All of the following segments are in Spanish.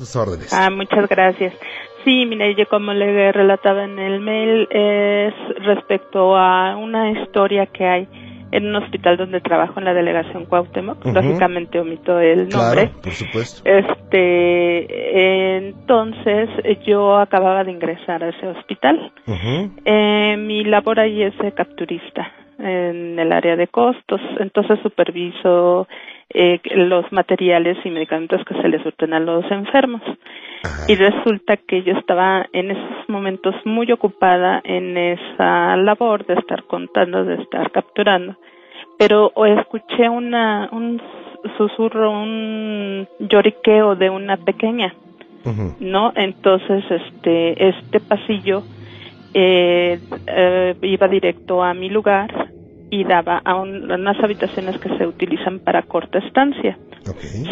Sus órdenes. Ah, muchas gracias. Sí, mire, yo como le relataba en el mail, es respecto a una historia que hay en un hospital donde trabajo en la delegación Cuauhtémoc. Lógicamente omito el nombre. Claro, por supuesto. Este, entonces yo acababa de ingresar a ese hospital. Eh, mi labor ahí es de capturista en el área de costos. Entonces superviso eh, los materiales y medicamentos que se les surten a los enfermos. Y resulta que yo estaba en esos momentos muy ocupada en esa labor de estar contando, de estar capturando, pero escuché una, un susurro, un lloriqueo de una pequeña, ¿no? Entonces, este, este pasillo eh, eh, iba directo a mi lugar y daba a, unas habitaciones que se utilizan para corta estancia.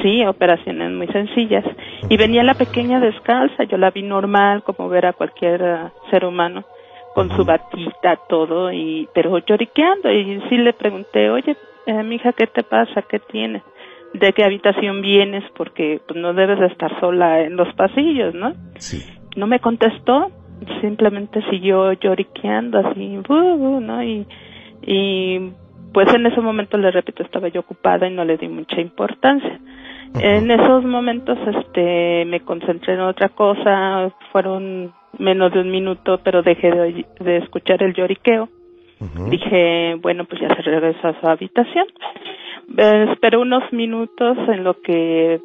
Sí, operaciones muy sencillas. Y venía la pequeña descalza, yo la vi normal, como ver a cualquier uh, ser humano, con su batita, todo, y pero lloriqueando. Y sí le pregunté, oye, eh, mija, ¿qué te pasa? ¿Qué tienes? ¿De qué habitación vienes? Porque pues, no debes de estar sola en los pasillos, ¿no? Sí. No me contestó, simplemente siguió lloriqueando así, ¿no? Y y pues en ese momento le repito estaba yo ocupada y no le di mucha importancia. En esos momentos este me concentré en otra cosa fueron menos de un minuto pero dejé de, escuchar el lloriqueo. Dije bueno pues ya se regresó a su habitación eh, esperé unos minutos en lo que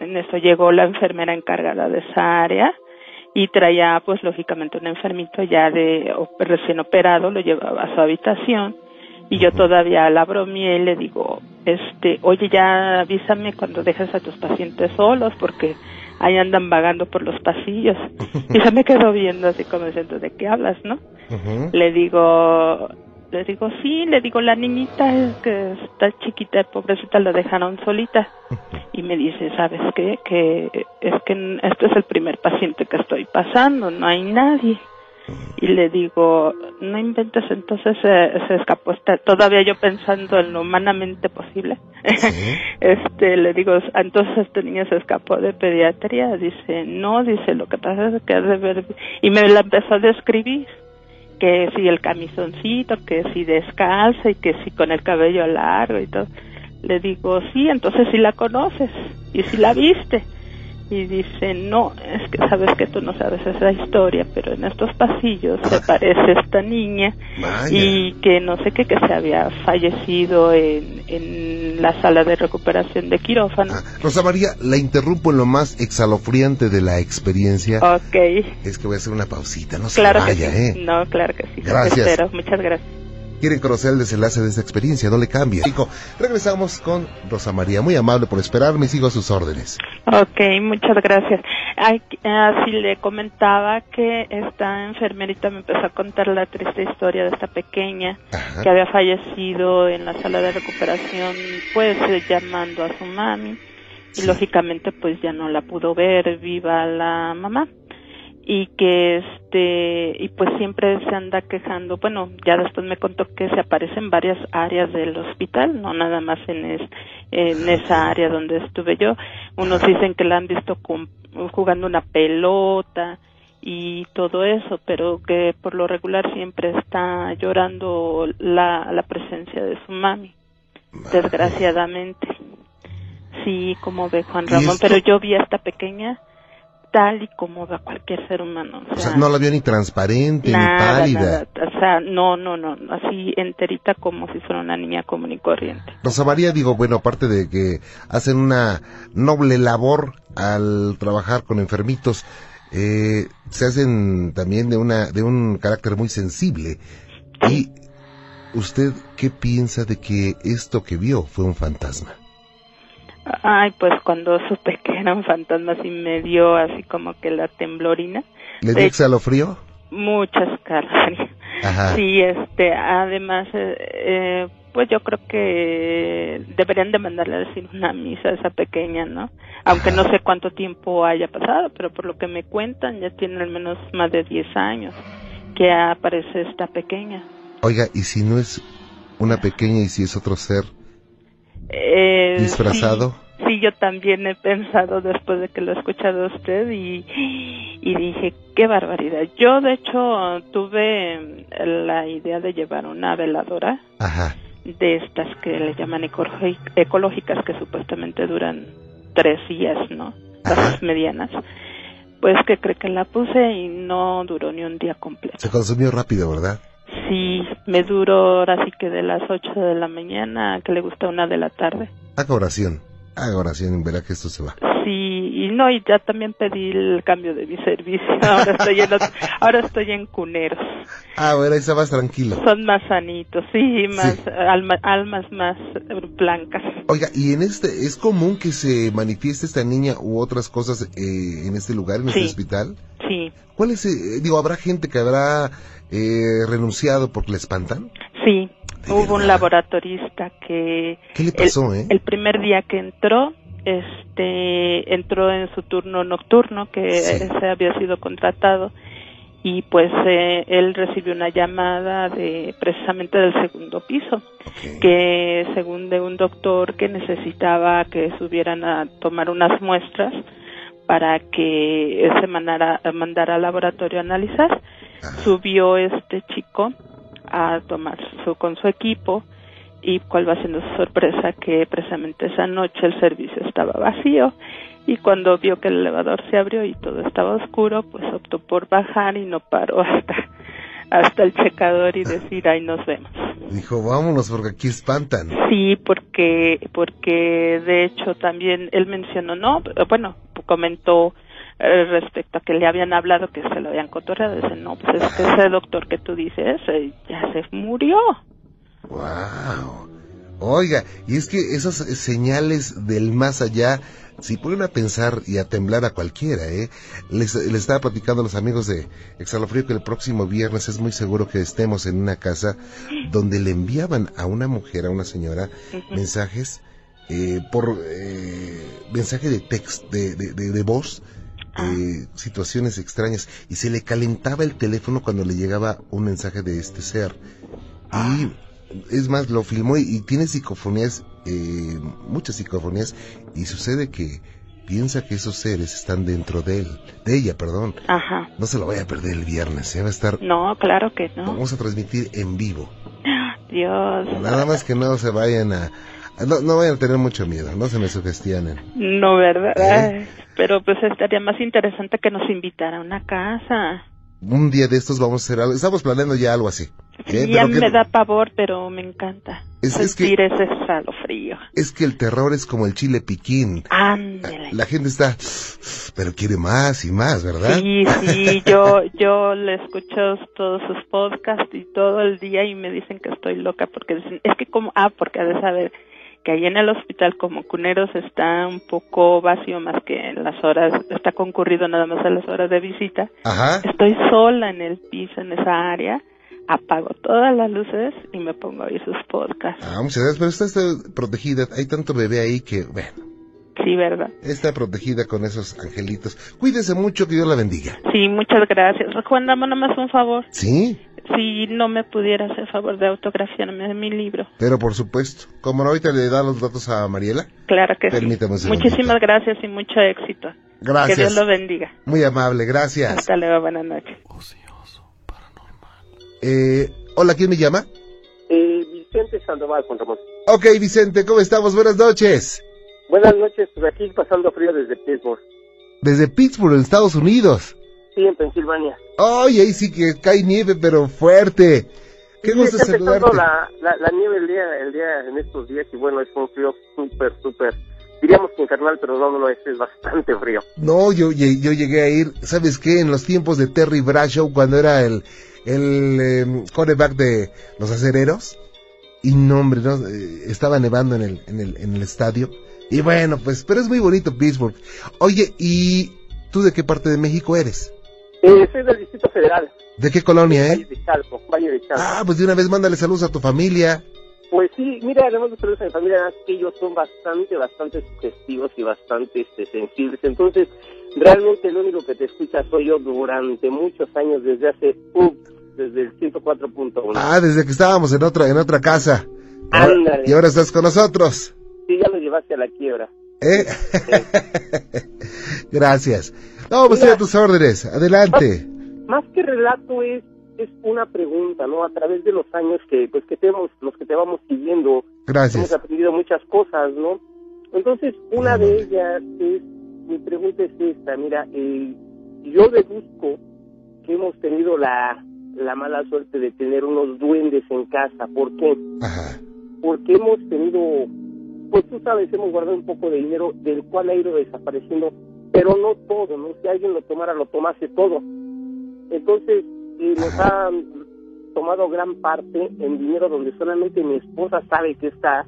en eso llegó la enfermera encargada de esa área y traía pues lógicamente un enfermito ya de recién operado, lo llevaba a su habitación y yo todavía la bromie y le digo, este, oye ya avísame cuando dejes a tus pacientes solos porque ahí andan vagando por los pasillos. Y se me quedó viendo así como diciendo, ¿de qué hablas, no? Le digo, le digo, sí, le digo, la niñita es que está chiquita, pobrecita, la dejaron solita. Y me dice, ¿sabes qué? Que es que este es el primer paciente que estoy pasando, no hay nadie. Y le digo, no inventes, entonces se, escapó, está, todavía yo pensando en lo humanamente posible. este, le digo, entonces este niño se escapó de pediatría. Dice, no, dice, lo que pasa es que de ver, y me la empezó a describir que si el camisoncito, que si descalza y que si con el cabello largo y todo. Le digo, sí, entonces si la conoces y si la viste y dice, no, es que sabes que tú no sabes esa historia, pero en estos pasillos se parece esta niña y que no sé qué, que se había fallecido en, en la sala de recuperación de quirófano. Ah, Rosa María, la interrumpo en lo más exhalofriante de la experiencia. Ok. Es que voy a hacer una pausita, no se vaya, ¿eh? No, claro que sí. Gracias. Espero. Muchas gracias quieren conocer el desenlace de esta experiencia, no le cambie. Regresamos con Rosa María, muy amable por esperarme, sigo a sus órdenes. Ok, muchas gracias. así le comentaba que esta enfermerita me empezó a contar la triste historia de esta pequeña que había fallecido en la sala de recuperación, pues eh, llamando a su mami y lógicamente pues ya no la pudo ver viva la mamá y que este y pues siempre se anda quejando bueno ya después me contó que se aparece en varias áreas del hospital no nada más en en esa área donde estuve yo. Unos dicen que la han visto jugando una pelota y todo eso pero que por lo regular siempre está llorando la la presencia de su mami desgraciadamente. Sí como ve Juan Ramón pero yo vi a esta pequeña tal y como va cualquier ser humano. O sea, no la vio ni transparente, ni pálida. O sea, no, no, no, así enterita como si fuera una niña común y corriente. Rosa María, digo, bueno, aparte de que hacen una noble labor al trabajar con enfermitos, eh, se hacen también de una de un carácter muy sensible. Y usted, ¿qué piensa de que esto que vio fue un fantasma? Ay, pues cuando supe que eran fantasmas y me dio así como que la temblorina. ¿Le dio exhalofrío? Muchas escalofrío. Sí, este, además, eh, eh, pues yo creo que deberían de mandarle a decir una misa a esa pequeña, ¿no? Aunque no sé cuánto tiempo haya pasado, pero por lo que me cuentan ya tiene al menos más de 10 años que aparece esta pequeña. Oiga, ¿y si no es una pequeña y si es otro ser? Eh, ¿Disfrazado? sí, yo también he pensado después de que lo he escuchado a usted y, y dije, qué barbaridad. Yo, de hecho, tuve la idea de llevar una veladora Ajá. de estas que le llaman ecológi- ecológicas, que supuestamente duran tres días, ¿no? Las medianas. Pues que cree que la puse y no duró ni un día completo. Se consumió rápido, ¿verdad? Sí, me duró ahora sí que de las 8 de la mañana que le gusta una de la tarde. Haga oración. Haga oración y verá que esto se va. Sí, y no, y ya también pedí el cambio de mi servicio. Ahora estoy en, otro- ahora estoy en cuneros. Ah, bueno, ahí estabas tranquilo. Son más sanitos, sí, más Sí. alma- almas más eh, blancas. Oiga, y en este, ¿es común que se manifieste esta niña u otras cosas eh, en este lugar, en este Sí. hospital? Sí, ¿Cuál es, eh, digo, habrá gente que habrá eh, renunciado porque le espantan? sí. ¿De Hubo un laboratorista que ¿Qué le pasó, eh? el primer día que entró, este, entró en su turno nocturno, que Sí. ese había sido contratado, y pues eh, él recibió una llamada de precisamente del segundo piso, que según de un doctor que necesitaba que subieran a tomar unas muestras para que se mandara, mandara al laboratorio a analizar. Ajá. Subió este chico a tomar su, con su equipo y cuál va siendo su sorpresa que precisamente esa noche el servicio estaba vacío y cuando vio que el elevador se abrió y todo estaba oscuro pues optó por bajar y no paró hasta hasta el checador y decir ay nos vemos Dijo, vámonos porque aquí espantan. sí porque porque de hecho también él mencionó no bueno comentó eh, respecto a que le habían hablado que se lo habían cotorreado. Dice no pues es que ese doctor que tú dices eh, ya se murió Wow. Oiga, y es que esas señales del más allá, si ponen a pensar y a temblar a cualquiera, ¿eh? Les, les estaba platicando a los amigos de Exhalofrío que el próximo viernes es muy seguro que estemos en una casa donde le enviaban a una mujer, a una señora, mensajes eh, por eh, mensaje de texto, de, de, de- de voz, eh, situaciones extrañas, y se le calentaba el teléfono cuando le llegaba un mensaje de este ser. Y es más, lo filmó y, y tiene psicofonías, eh, muchas psicofonías, y sucede que piensa que esos seres están dentro de él, de ella, perdón. ajá No se lo vaya a perder el viernes, ¿eh? va a estar, no claro que no vamos a transmitir en vivo. Dios Nada más que no se vayan a, no, no vayan a tener mucho miedo, no se me sugestionen. No, ¿verdad? ¿Eh? Pero pues estaría más interesante que nos invitara a una casa. Un día de estos vamos a hacer algo, estamos planeando ya algo así. Sí, a Pero mí que- me da pavor, pero me encanta. Es- es que- sentir ese frío. Es que el terror es como el chile piquín. Ándele. La gente está, pero quiere más y más, ¿verdad? Sí, sí, yo, yo le escucho todos sus podcasts y todo el día y me dicen que estoy loca porque dicen, es que como, ah, porque ha de saber que ahí en el hospital como Cuneros está un poco vacío más que en las horas, está concurrido nada más a las horas de visita. Ajá. Estoy sola en el piso, en esa área, apago todas las luces y me pongo a oír sus podcasts. Ah, muchas gracias, pero está, está protegida. Hay tanto bebé ahí que, bueno, Sí, ¿verdad? está protegida con esos angelitos. Cuídese mucho, que Dios la bendiga. Sí, muchas gracias. Juan, dame nomás un favor. Sí, Si no me pudiera hacer favor de autografiarme mi libro. pero por supuesto. Como no, ahorita le da los datos a Mariela. Claro que Permítame sí. Muchísimas gracias y mucho éxito. Que Dios Gracias. lo bendiga. Muy amable, gracias. Hasta luego, buenas noches. Eh, hola, ¿quién me llama? Eh, Vicente Sandoval, Juan Ramón. Ok, Vicente, ¿cómo estamos? Buenas noches. Buenas noches, pues aquí pasando frío desde Pittsburgh. Desde Pittsburgh, en Estados Unidos. Sí, en Pensilvania. Ay, ahí sí que cae nieve, pero fuerte. Qué Sí, gusto está saludarte. la, la, la nieve el día, el día en estos días y bueno, es un frío súper, súper, diríamos que infernal, pero no, no es, es bastante frío. No, yo, yo llegué a ir, ¿sabes qué? En los tiempos de Terry Bradshaw, cuando era el, el em, quarterback de los acereros. Y no, hombre, no, eh, estaba nevando en el, en, el, en el estadio. Y bueno, pues, pero es muy bonito Pittsburgh. Oye, ¿y tú de qué parte de México eres? Eh, soy del Distrito Federal, ¿De qué colonia, Valle eh? de Chalco, Valle de Chalco. Ah, pues de una vez mándale saludos a tu familia. Pues sí, mira, además de saludos a mi familia, que ellos son bastante, bastante sugestivos y bastante este, sensibles. Entonces, realmente lo único que te escucha soy yo durante muchos años, desde hace, uh, desde el 104.1. Ah, desde que estábamos en otra, en otra casa. Ahora- y ahora estás con nosotros. Sí, ya lo llevaste a la quiebra. ¿Eh? Gracias. No, pues a tus órdenes. Adelante. Más, que relato es es una pregunta, ¿no? A través de los años que pues que tenemos, los que te vamos siguiendo, Gracias. hemos aprendido muchas cosas, ¿no? Entonces, una de ellas es, mi pregunta es esta, mira, eh, yo deduzco que hemos tenido la, la mala suerte de tener unos duendes en casa. ¿Por qué? Ajá. Porque hemos tenido, pues tú sabes, hemos guardado un poco de dinero del cual ha ido desapareciendo, pero no todo, ¿no? Si alguien lo tomara, lo tomase todo. Entonces, eh, nos han tomado gran parte en dinero donde solamente mi esposa sabe que está.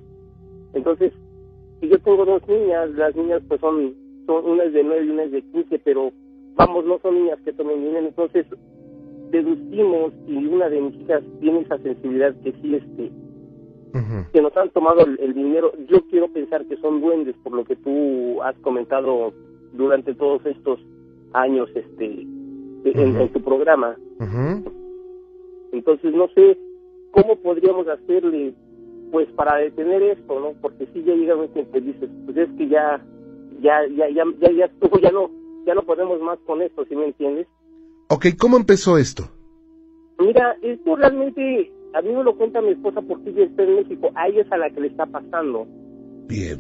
Entonces, si yo tengo dos niñas, las niñas pues son, son una es de 9 y una es de 15, pero vamos, no son niñas que tomen dinero, entonces deducimos y una de mis hijas tiene esa sensibilidad que sí este que nos han tomado el, el dinero. Yo quiero pensar que son duendes por lo que tú has comentado durante todos estos años este en, tu programa. Entonces no sé cómo podríamos hacerle pues para detener esto no porque si ya llega un momento en que dices pues es que ya ya ya ya ya ya estuvo ya no ya no podemos más con esto si me entiendes Ok, ¿cómo empezó esto? Mira, esto realmente, a mí me lo cuenta mi esposa porque ella está en México, a ella es a la que le está pasando, Bien.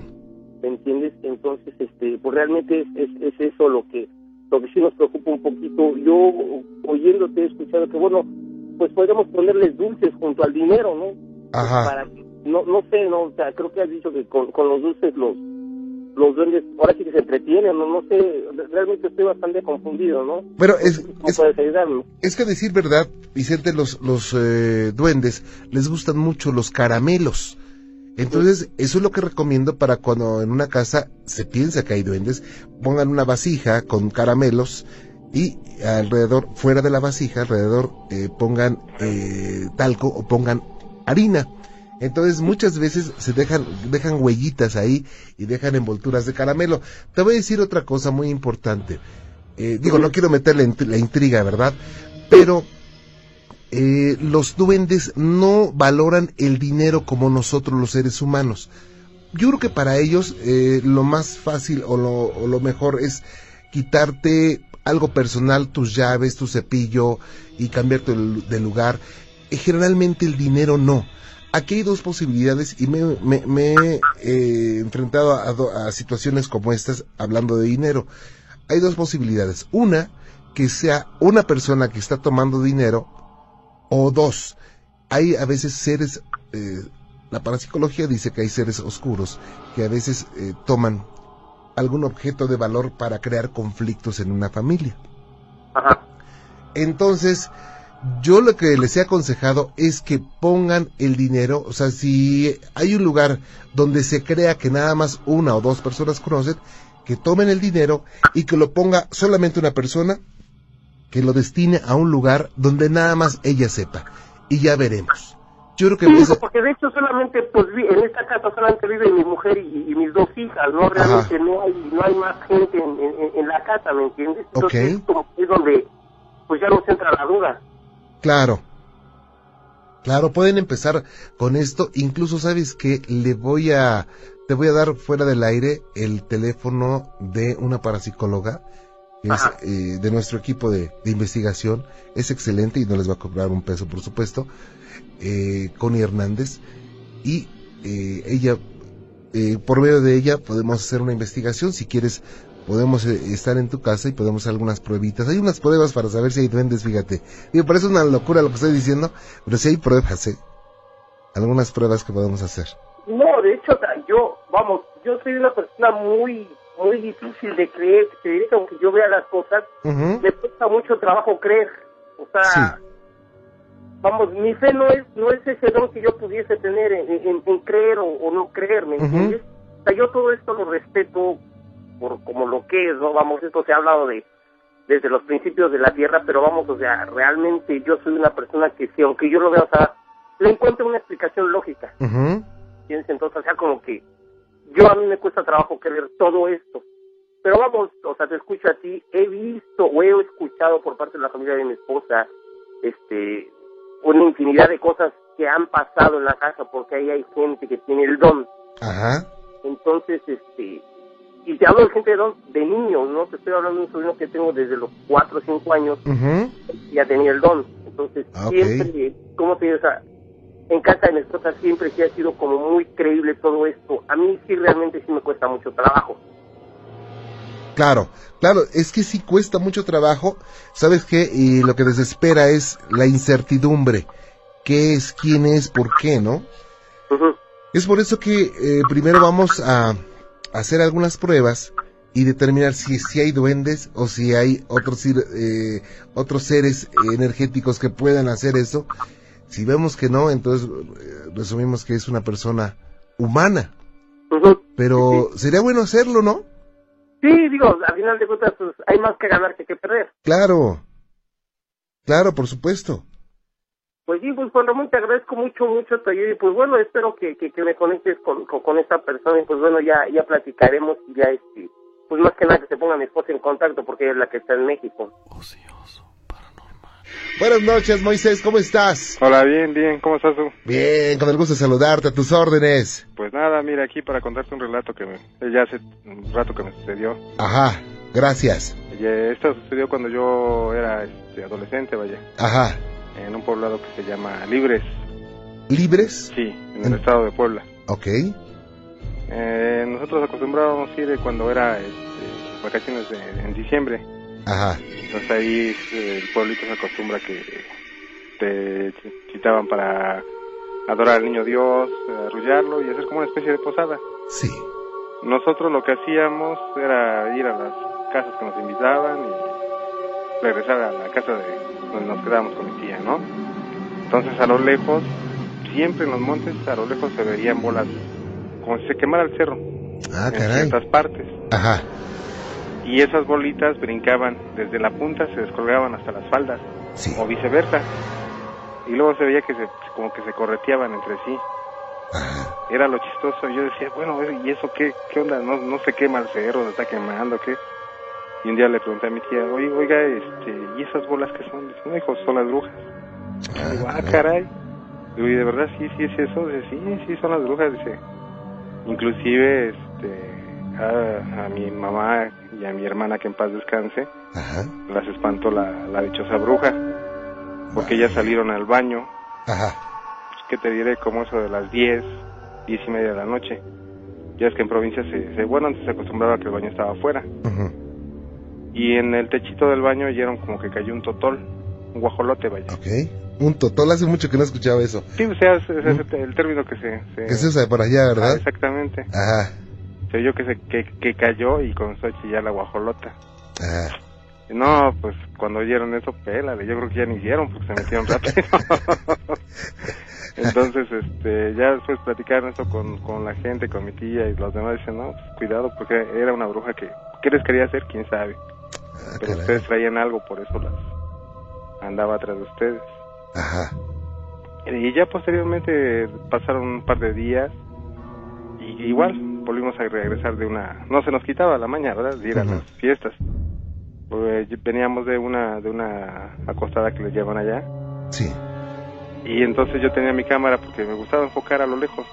¿me entiendes? Entonces, este, pues realmente es, es, es eso lo que, lo que sí nos preocupa un poquito. Yo, oyéndote, he escuchado que, bueno, pues podríamos ponerles dulces junto al dinero, ¿no? Ajá. Para no, no sé, no, o sea, creo que has dicho que con, con los dulces los, los duendes, ahora sí que se entretienen, no, no sé, realmente estoy bastante confundido, ¿no? Pero es, ¿Cómo es, puedes ayudarme? es que decir verdad, Vicente, los, los eh, duendes les gustan mucho los caramelos. Entonces, eso es lo que recomiendo para cuando en una casa se piensa que hay duendes, pongan una vasija con caramelos y alrededor, fuera de la vasija, alrededor, eh, pongan eh, talco o pongan harina. Entonces muchas veces se dejan, dejan huellitas ahí y dejan envolturas de caramelo. Te voy a decir otra cosa muy importante. Eh, digo, no quiero meterle la intriga, ¿verdad? Pero eh, los duendes no valoran el dinero como nosotros los seres humanos. Yo creo que para ellos eh, lo más fácil o lo, o lo mejor es quitarte algo personal, tus llaves, tu cepillo y cambiarte de lugar. Eh, generalmente el dinero no. Aquí hay dos posibilidades y me, me- me he eh, enfrentado a, a situaciones como estas hablando de dinero. Hay dos posibilidades. Una, que sea una persona que está tomando dinero o dos. Hay a veces seres, eh, la parapsicología dice que hay seres oscuros que a veces eh, toman algún objeto de valor para crear conflictos en una familia. Ajá. Entonces, yo lo que les he aconsejado es que pongan el dinero, o sea, si hay un lugar donde se crea que nada más una o dos personas conocen, que tomen el dinero y que lo ponga solamente una persona, que lo destine a un lugar donde nada más ella sepa. Y ya veremos. Yo creo que Sí, porque de hecho solamente, pues en esta casa solamente vive mi mujer y, y mis dos hijas, ¿no? Realmente no hay no hay más gente en, en- en la casa, ¿me entiendes? Entonces como es donde, pues ya nos entra la duda. Claro. Claro, pueden empezar con esto. Incluso, ¿sabes que Le voy a, te voy a dar fuera del aire el teléfono de una parapsicóloga, que es Ajá. eh, de nuestro equipo de, de investigación. Es excelente y no les va a cobrar un peso, por supuesto. Eh, Connie Hernández. Y eh, ella, eh, por medio de ella, podemos hacer una investigación. Si quieres, podemos eh, estar en tu casa y podemos hacer algunas pruebitas. Hay unas pruebas para saber si hay duendes, fíjate. Digo, parece una locura lo que estoy diciendo, pero sí hay pruebas, ¿eh? Algunas pruebas que podemos hacer. No, de hecho, yo, vamos, yo soy una persona muy muy difícil de creer, que aunque yo vea las cosas, Ujú. me cuesta mucho trabajo creer. O sea, Sí. vamos, mi fe no es no es ese don que yo pudiese tener en, en- en creer o, o no creer, ¿me entiendes? O sea, yo todo esto lo respeto por como lo que es, ¿no? Vamos, esto se ha hablado de desde los principios de la Tierra, pero vamos, o sea, realmente yo soy una persona que si aunque yo lo vea, o sea, le encuentro una explicación lógica. ¿entiendes? Entonces, o sea, como que yo a mí me cuesta trabajo creer todo esto. Pero vamos, o sea, te escucho a ti, he visto o he escuchado por parte de la familia de mi esposa, este, una infinidad de cosas que han pasado en la casa porque ahí hay gente que tiene el don. Ajá. Entonces, este, y te hablo de gente de, de niños, ¿no? Te estoy hablando de un sobrino que tengo desde los 4 o 5 años, Ujú. ya tenía el don. Entonces, Ah, siempre, ¿cómo te digo? O sea, en casa de mi esposa siempre sí ha sido como muy creíble todo esto. A mí sí realmente sí me cuesta mucho trabajo. Claro, claro, es que sí cuesta mucho trabajo, ¿sabes qué? Y lo que desespera es la incertidumbre. ¿Qué es, quién es, por qué, no? Es por eso que eh, primero vamos a hacer algunas pruebas y determinar si, si hay duendes o si hay otros, eh, otros seres energéticos que puedan hacer eso. Si vemos que no, entonces eh, resumimos que es una persona humana. Pero sería bueno hacerlo, ¿no? Sí, digo, al final de cuentas, pues, hay más que ganar que que perder. Claro. Claro, por supuesto. Pues sí, pues Juan Ramón, te agradezco mucho, mucho tu ayuda y pues bueno, espero que, que, que me conectes con, con, con esta persona y pues bueno, ya, ya platicaremos y ya este, pues más que nada que se ponga mi esposa en contacto porque ella es la que está en México. Buenas noches, Moisés, ¿cómo estás? Hola, bien, bien, ¿cómo estás tú? Bien, con el gusto de saludarte, a tus órdenes. Pues nada, mira, aquí para contarte un relato que me, eh, ya hace un rato que me sucedió. Ajá, gracias. Y, eh, Esto sucedió cuando yo era este, adolescente, vaya, Ajá. En un poblado que se llama Libres, ¿Libres? sí, en el estado de Puebla. Ok. Eh, nosotros acostumbrábamos ir cuando era este, vacaciones de- en diciembre. Ajá. Entonces ahí eh, el pueblito se acostumbra que te citaban para adorar al niño Dios, eh, arrullarlo y hacer como una especie de posada. Sí. Nosotros lo que hacíamos era ir a las casas que nos invitaban y regresar a la casa de donde nos quedábamos con mi tía, ¿no? Entonces a lo lejos, siempre en los montes, a lo lejos se veían bolas, como si se quemara el cerro, Ah, en caray. ciertas partes. Ajá. Y esas bolitas brincaban desde la punta, se descolgaban hasta las faldas, Sí. o viceversa. Y luego se veía que se, como que se correteaban entre sí. Ajá. era lo chistoso. Yo decía, bueno, ¿y eso qué, qué onda? No, no se quema el cerro, se está quemando, ¿qué? Y un día le pregunté a mi tía, oiga, este, ¿y esas bolas qué son? Dice, no, hijo, son las brujas. Digo, ah, caray. Digo, ¿y de verdad sí, sí es eso? Dice, sí, sí, son las brujas. Dice, inclusive, este, a, a mi mamá y a mi hermana, que en paz descanse, Ajá. las espantó la, la dichosa bruja, porque ellas salieron al baño Ajá. pues, ¿qué te diré? Como eso de las 10, 10 y media de la noche. Ya es que en provincia se, se- bueno, antes se acostumbraba a que el baño estaba afuera. Ujú. Y en el techito del baño oyeron como que cayó un totol, un guajolote, vaya. Ok. Un totol, hace mucho que no escuchaba eso. Sí, o sea, ese es el, el término que se... se- Que se usa por allá, Ah, ¿verdad? exactamente. Ajá. Se oyó que, se, que, que cayó y comenzó a chillar la guajolota. Ajá. No, pues cuando oyeron eso, pélale, yo creo que ya ni hicieron porque se metieron rápido. Entonces, este, ya después platicaron esto con, con la gente, con mi tía y los demás dicen, no, pues, cuidado porque era una bruja que, ¿qué les quería hacer? ¿Quién sabe? Ah, Pero caray. ustedes traían algo, por eso las andaba atrás de ustedes. Ajá. Y ya posteriormente pasaron un par de días y igual volvimos a regresar de una, no se nos quitaba la maña, ¿verdad? De ir a las fiestas. Pues, veníamos de una, de una acostada que les llevan allá Sí. y entonces yo tenía mi cámara porque me gustaba enfocar a lo lejos,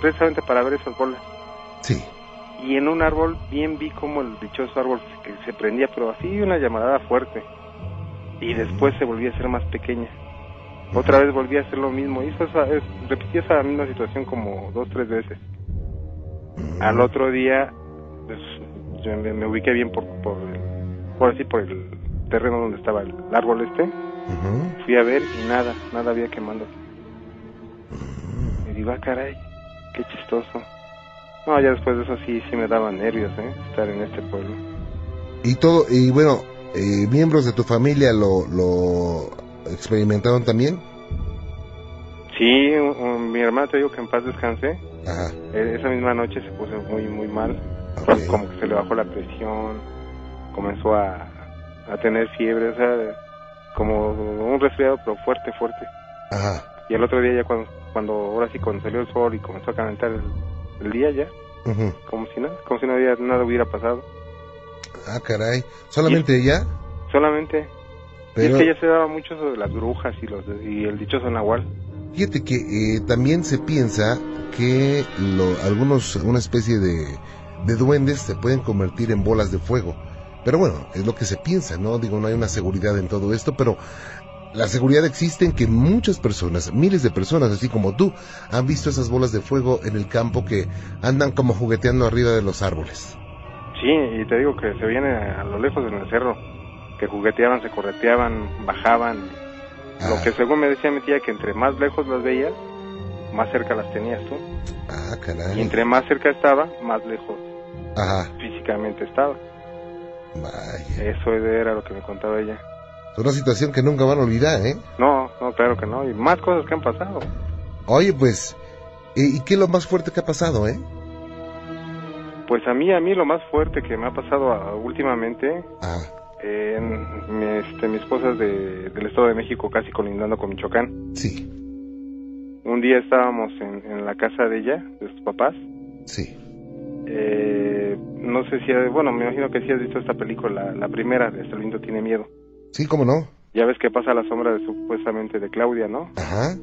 precisamente para ver esas bolas. Sí. Y en un árbol bien vi como el dichoso árbol se- que se prendía, pero así una llamarada fuerte. Y después se volvía a ser más pequeña. Otra vez volví a hacer lo mismo. Hizo esa, es, repetí esa misma situación como dos, tres veces. Al otro día, pues, yo me, me ubiqué bien por, por, el, por así, por el terreno donde estaba el árbol este. Fui a ver y nada, nada había quemando. Y digo, ah, caray, qué chistoso. No, ya después de eso sí, sí me daban nervios, ¿eh? Estar en este pueblo. Y todo, y bueno, eh, miembros de tu familia lo, lo experimentaron también. Sí, mi hermana te digo que en paz descanse. Ajá. Eh, Esa misma noche se puso muy, muy mal. Ok. Como que se le bajó la presión, comenzó a, a tener fiebre, o sea, como un resfriado, pero fuerte, fuerte. Ajá. Y el otro día ya cuando, cuando ahora sí, cuando salió el sol y comenzó a calentar el, el día ya, como si nada, como si no había, nada hubiera pasado. Ah, caray. ¿Solamente ella? Solamente Y Pero es que ya se daba mucho eso de las brujas y los y el dichoso nahual. fíjate que eh, también se piensa que lo, algunos, una especie de, de duendes se pueden convertir en bolas de fuego. Pero bueno, es lo que se piensa, ¿no? Digo, no hay una seguridad en todo esto, pero la seguridad existe en que muchas personas, miles de personas, así como tú, han visto esas bolas de fuego en el campo que andan como jugueteando arriba de los árboles. Sí, y te digo que se viene a lo lejos en el cerro, que jugueteaban, se correteaban, bajaban. Lo Ah. que según me decía mi tía, que entre más lejos las veías, más cerca las tenías tú. Ah, Y caray. entre más cerca estaba, más lejos Ajá, físicamente estaba. vaya. Eso era lo que me contaba ella. Es una situación que nunca van a olvidar, ¿eh? No, no, claro que no. Y más cosas que han pasado. Oye, pues, ¿y qué es lo más fuerte que ha pasado, eh? Pues a mí, a mí lo más fuerte que me ha pasado ah, últimamente, Ah, eh, en- mi, este, mi esposa es de, del Estado de México, casi colindando con Michoacán. sí, Un día estábamos en, en la casa de ella, de sus papás. sí. Eh, no sé si, bueno, me imagino que sí has visto esta película, la primera de Este lindo tiene miedo. Sí, ¿cómo no? Ya ves que pasa la sombra de supuestamente de Claudia, ¿no? Ajá,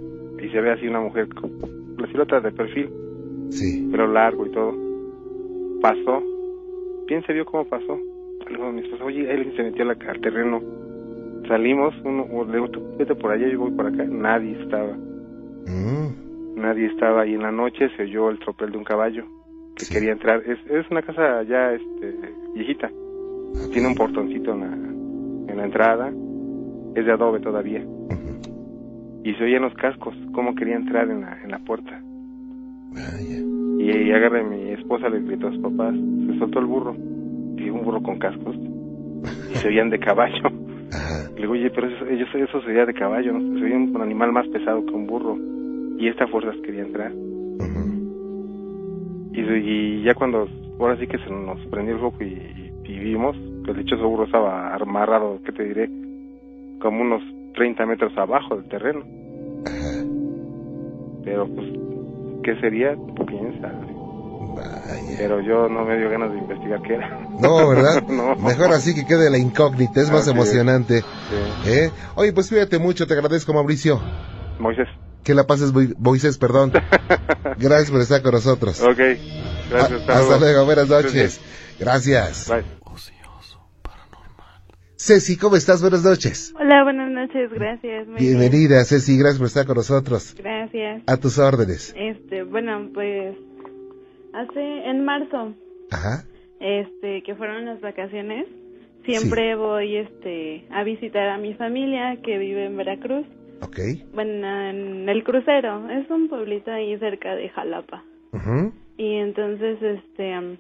Y se ve así una mujer, la silueta de perfil, sí. pelo largo y todo. Pasó. ¿Quién se vio cómo pasó? Luego mi esposa, oye, él se metió al terreno. Salimos, uno, le digo, tú vete por allá, yo voy por acá. Nadie estaba. Mm, Nadie estaba. Y en la noche se oyó el tropel de un caballo que Sí. quería entrar. Es, es una casa ya este, viejita. Tiene un portoncito en la, en la entrada. Es de adobe todavía. Y se oían los cascos, cómo quería entrar en la, en la puerta. Y, y agarra a mi esposa, le gritó a sus papás, se soltó el burro. Y un burro con cascos. Y se oían de caballo. Ajá, Le digo, oye, pero eso, ellos, eso sería de caballo, ¿no? Se oía un animal más pesado que un burro. Y esta fuerzas quería entrar. ujú. Y, y ya cuando, ahora sí que se nos prendió el foco y, y vimos que el dichoso burro estaba amarrado, ¿qué te diré? Como unos 30 metros abajo del terreno. Ajá, Pero pues, ¿qué sería? ¿Quién sabe? vaya. Pero yo no me dio ganas de investigar qué era. No, ¿verdad? no. Mejor así que quede la incógnita, es más emocionante. Sí. ¿Eh? Oye, pues cuídate mucho, te agradezco, Mauricio. Moisés. Que la pases, Mo- Moisés, perdón. Gracias por estar con nosotros. ok. Gracias. Ah, hasta luego, buenas noches. Gracias. Bye. Ceci, ¿cómo estás? Buenas noches. Hola, buenas noches, gracias. muy bien. Bienvenida, Ceci, gracias por estar con nosotros. Gracias. A tus órdenes. Este, bueno, pues hace en marzo, Ajá, este, que fueron las vacaciones, siempre voy este a visitar a mi familia que vive en Veracruz. ok. Bueno, en el crucero, es un pueblito ahí cerca de Jalapa. Ujú, Y entonces, este,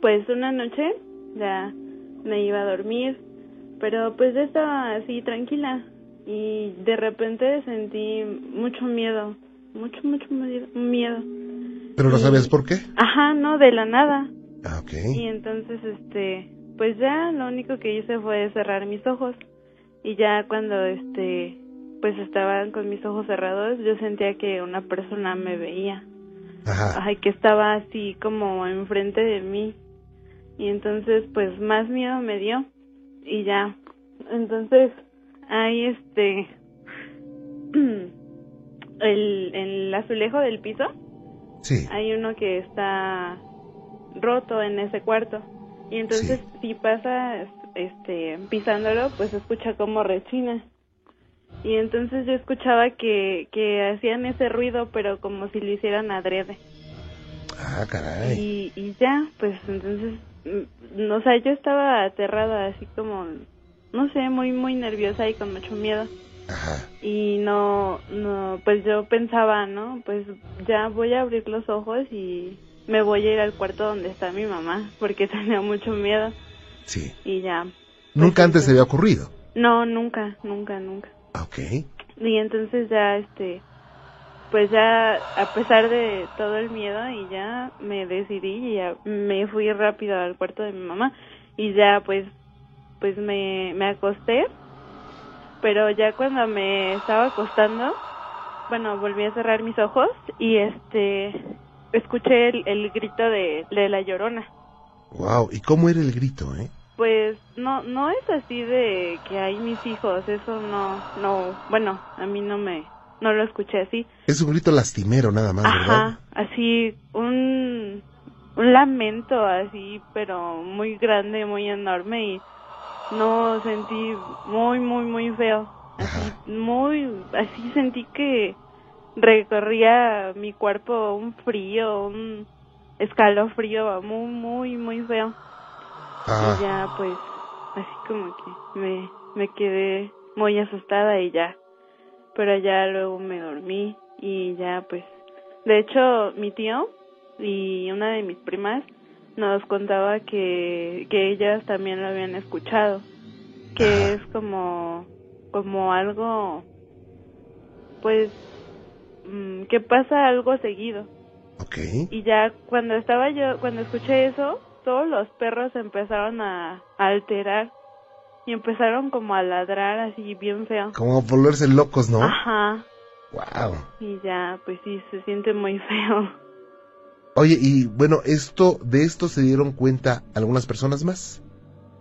pues una noche ya me iba a dormir, pero pues ya estaba así tranquila y de repente sentí mucho miedo, mucho, mucho miedo- miedo. Pero no Y- sabías por qué. Ajá, no, de la nada. Ah, ok. Y entonces, este, pues ya lo único que hice fue cerrar mis ojos. Y ya cuando, este, pues estaban con mis ojos cerrados, yo sentía que una persona me veía. Ajá. Ay, que estaba así como enfrente de mí. Y entonces, pues más miedo me dio. Y ya. Entonces, ahí este. el, el azulejo del piso, Sí. hay uno que está roto en ese cuarto. Y entonces, si pasa este pisándolo, pues escucha como rechina. Y entonces yo escuchaba que, que hacían ese ruido, pero como si lo hicieran adrede. Ah, caray. Y, y ya, pues entonces, o sea, yo estaba aterrada, así como, no sé, muy, muy nerviosa y con mucho miedo. Ajá. Y no, no, pues yo pensaba, ¿no? Pues ya voy a abrir los ojos y me voy a ir al cuarto donde está mi mamá, porque tenía mucho miedo. Sí. Y ya. Nunca antes se había ocurrido. No, nunca, nunca, nunca. Ah, Ok. Y entonces ya, este, pues ya, a pesar de todo el miedo, y ya me decidí y ya me fui rápido al cuarto de mi mamá y ya, pues, pues me, me acosté. Pero ya cuando me estaba acostando, bueno, volví a cerrar mis ojos y este, escuché el, el grito de, de la llorona. Wow. ¿Y cómo era el grito, eh? Pues no no es así de que hay mis hijos, eso no no, bueno, a mí no me no lo escuché así. Es un grito lastimero nada más, ¿verdad? Ajá, así un un lamento así, pero muy grande, muy enorme y no sentí muy, muy, muy feo. Así, muy, así sentí que recorría mi cuerpo un frío, un escalofrío muy, muy, muy feo. Ah, Y ya, pues, así como que me, me quedé muy asustada y ya. Pero ya luego me dormí y ya, pues. De hecho, mi tío y una de mis primas nos contaba que, que ellas también lo habían escuchado. Que Ajá. es como, como algo, pues, mm, que pasa algo seguido. ok. Y ya cuando estaba yo, cuando escuché eso, todos los perros empezaron a, a alterar y empezaron como a ladrar así bien feo. Como a volverse locos, ¿no? Ajá. Wow. Y ya, pues sí, se siente muy feo. Oye, y bueno, esto, de esto se dieron cuenta algunas personas más.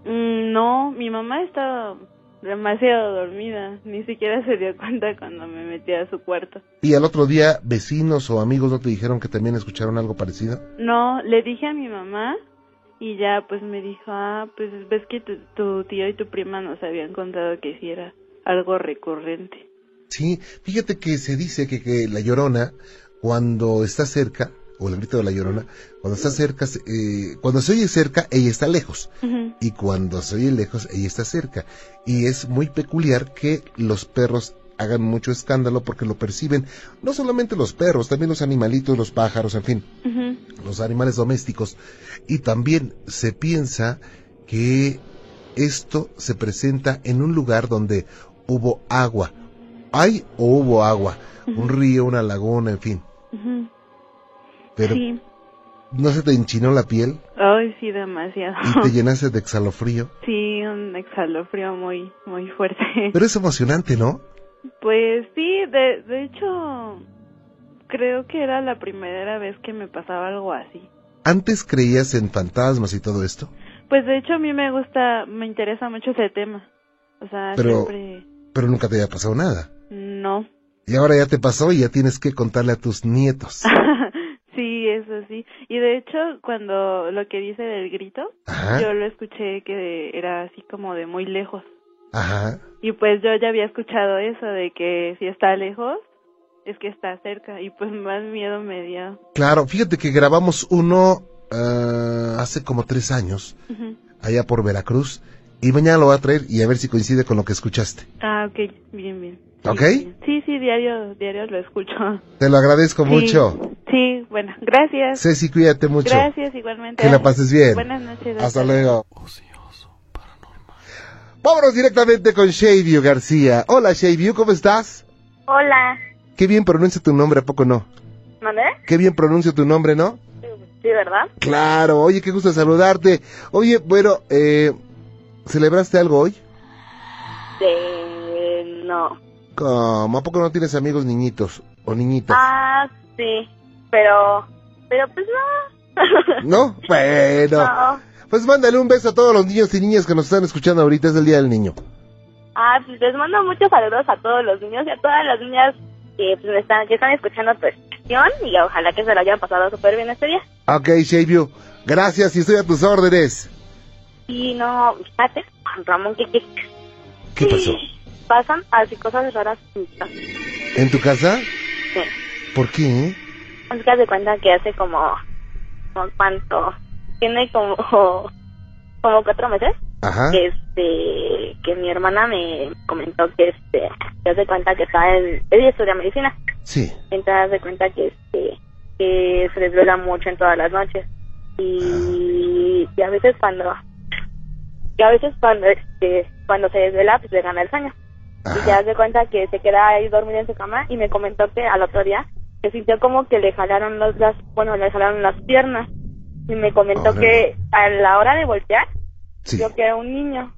Mm, no, mi mamá estaba demasiado dormida, ni siquiera se dio cuenta cuando me metí a su cuarto. Y al otro día, vecinos o amigos no te dijeron que también escucharon algo parecido. No, le dije a mi mamá y ya pues me dijo, ah, pues ves que tu, tu tío y tu prima nos habían contado que sí era algo recurrente. Sí, fíjate que se dice que, que la llorona, cuando está cerca, o el grito de la llorona, cuando está cerca, se- eh, cuando se oye cerca, ella está lejos. Y cuando se oye lejos, ella está cerca. Y es muy peculiar que los perros hagan mucho escándalo porque lo perciben, no solamente los perros, también los animalitos, los pájaros, en fin, los animales domésticos. Y también se piensa que esto se presenta en un lugar donde hubo agua. Hay o hubo agua, un río, una laguna, en fin. Pero Sí, no se te enchinó la piel ay sí, demasiado. y te llenaste de exhalofrío. Sí, un exhalofrío muy, muy fuerte. Pero es emocionante, ¿no? Pues sí, de, de hecho, creo que era la primera vez que me pasaba algo así. ¿Antes creías en fantasmas y todo esto? Pues de hecho a mí me gusta, me interesa mucho ese tema. O sea, Pero- siempre Pero nunca te había pasado nada. no. Y ahora ya te pasó y ya tienes que contarle a tus nietos. sí, eso sí. Y de hecho, cuando lo que dice del grito, Ajá, yo lo escuché que era así como de muy lejos. Ajá. Y pues yo ya había escuchado eso de que si está lejos, es que está cerca. Y pues más miedo me dio. Claro, fíjate que grabamos uno ah, hace como tres años, allá por Veracruz, y mañana lo voy a traer y a ver si coincide con lo que escuchaste. Ah, ok, bien, bien. Sí, ¿Ok? bien. Sí, sí, diario, diario lo escucho. Te lo agradezco Sí, mucho. Sí, bueno, gracias. Ceci, cuídate mucho. Gracias, igualmente. Que la pases bien. Buenas noches. Hasta luego. Vámonos directamente con Shayview García. Hola Shayview, ¿cómo estás? Hola. Qué bien pronuncia tu nombre, ¿a poco no? ¿Mandé? Qué bien pronuncia tu nombre, ¿no? Sí, ¿verdad? Claro, oye, qué gusto saludarte. Oye, bueno, eh, ¿celebraste algo hoy? De... No. ¿Cómo? ¿A poco no tienes amigos niñitos o niñitas? Ah, sí. Pero... Pero pues no. ¿No? Bueno, No. Pues mándale un beso a todos los niños y niñas que nos están escuchando ahorita, es el Día del Niño. Ah, pues les mando muchos saludos a todos los niños y a todas las niñas que, pues, me están, que están escuchando tu estación y ojalá que se lo hayan pasado súper bien este día. Ok, Shayview, gracias y estoy a tus órdenes. Y no, fíjate, Ramón, ¿Qué pasó? pasan así cosas raras en mi casa. ¿En tu casa? Sí. ¿Por qué? Es que haz de cuenta que hace como, como cuánto, tiene como, como cuatro meses, Ajá. que este, que mi hermana me comentó que este, que haz de cuenta que está en, ella estudia medicina, Sí. entonces haz de cuenta que este, que se desvela mucho en todas las noches, y, y a veces cuando, y a veces cuando este, cuando se desvela pues le gana el sueño, y ya Ajá. haz de cuenta que se queda ahí dormida en su cama y me comentó que al otro día que sintió como que le jalaron los las bueno le jalaron las piernas y me comentó Órale. que a la hora de voltear Sí. vio que era un niño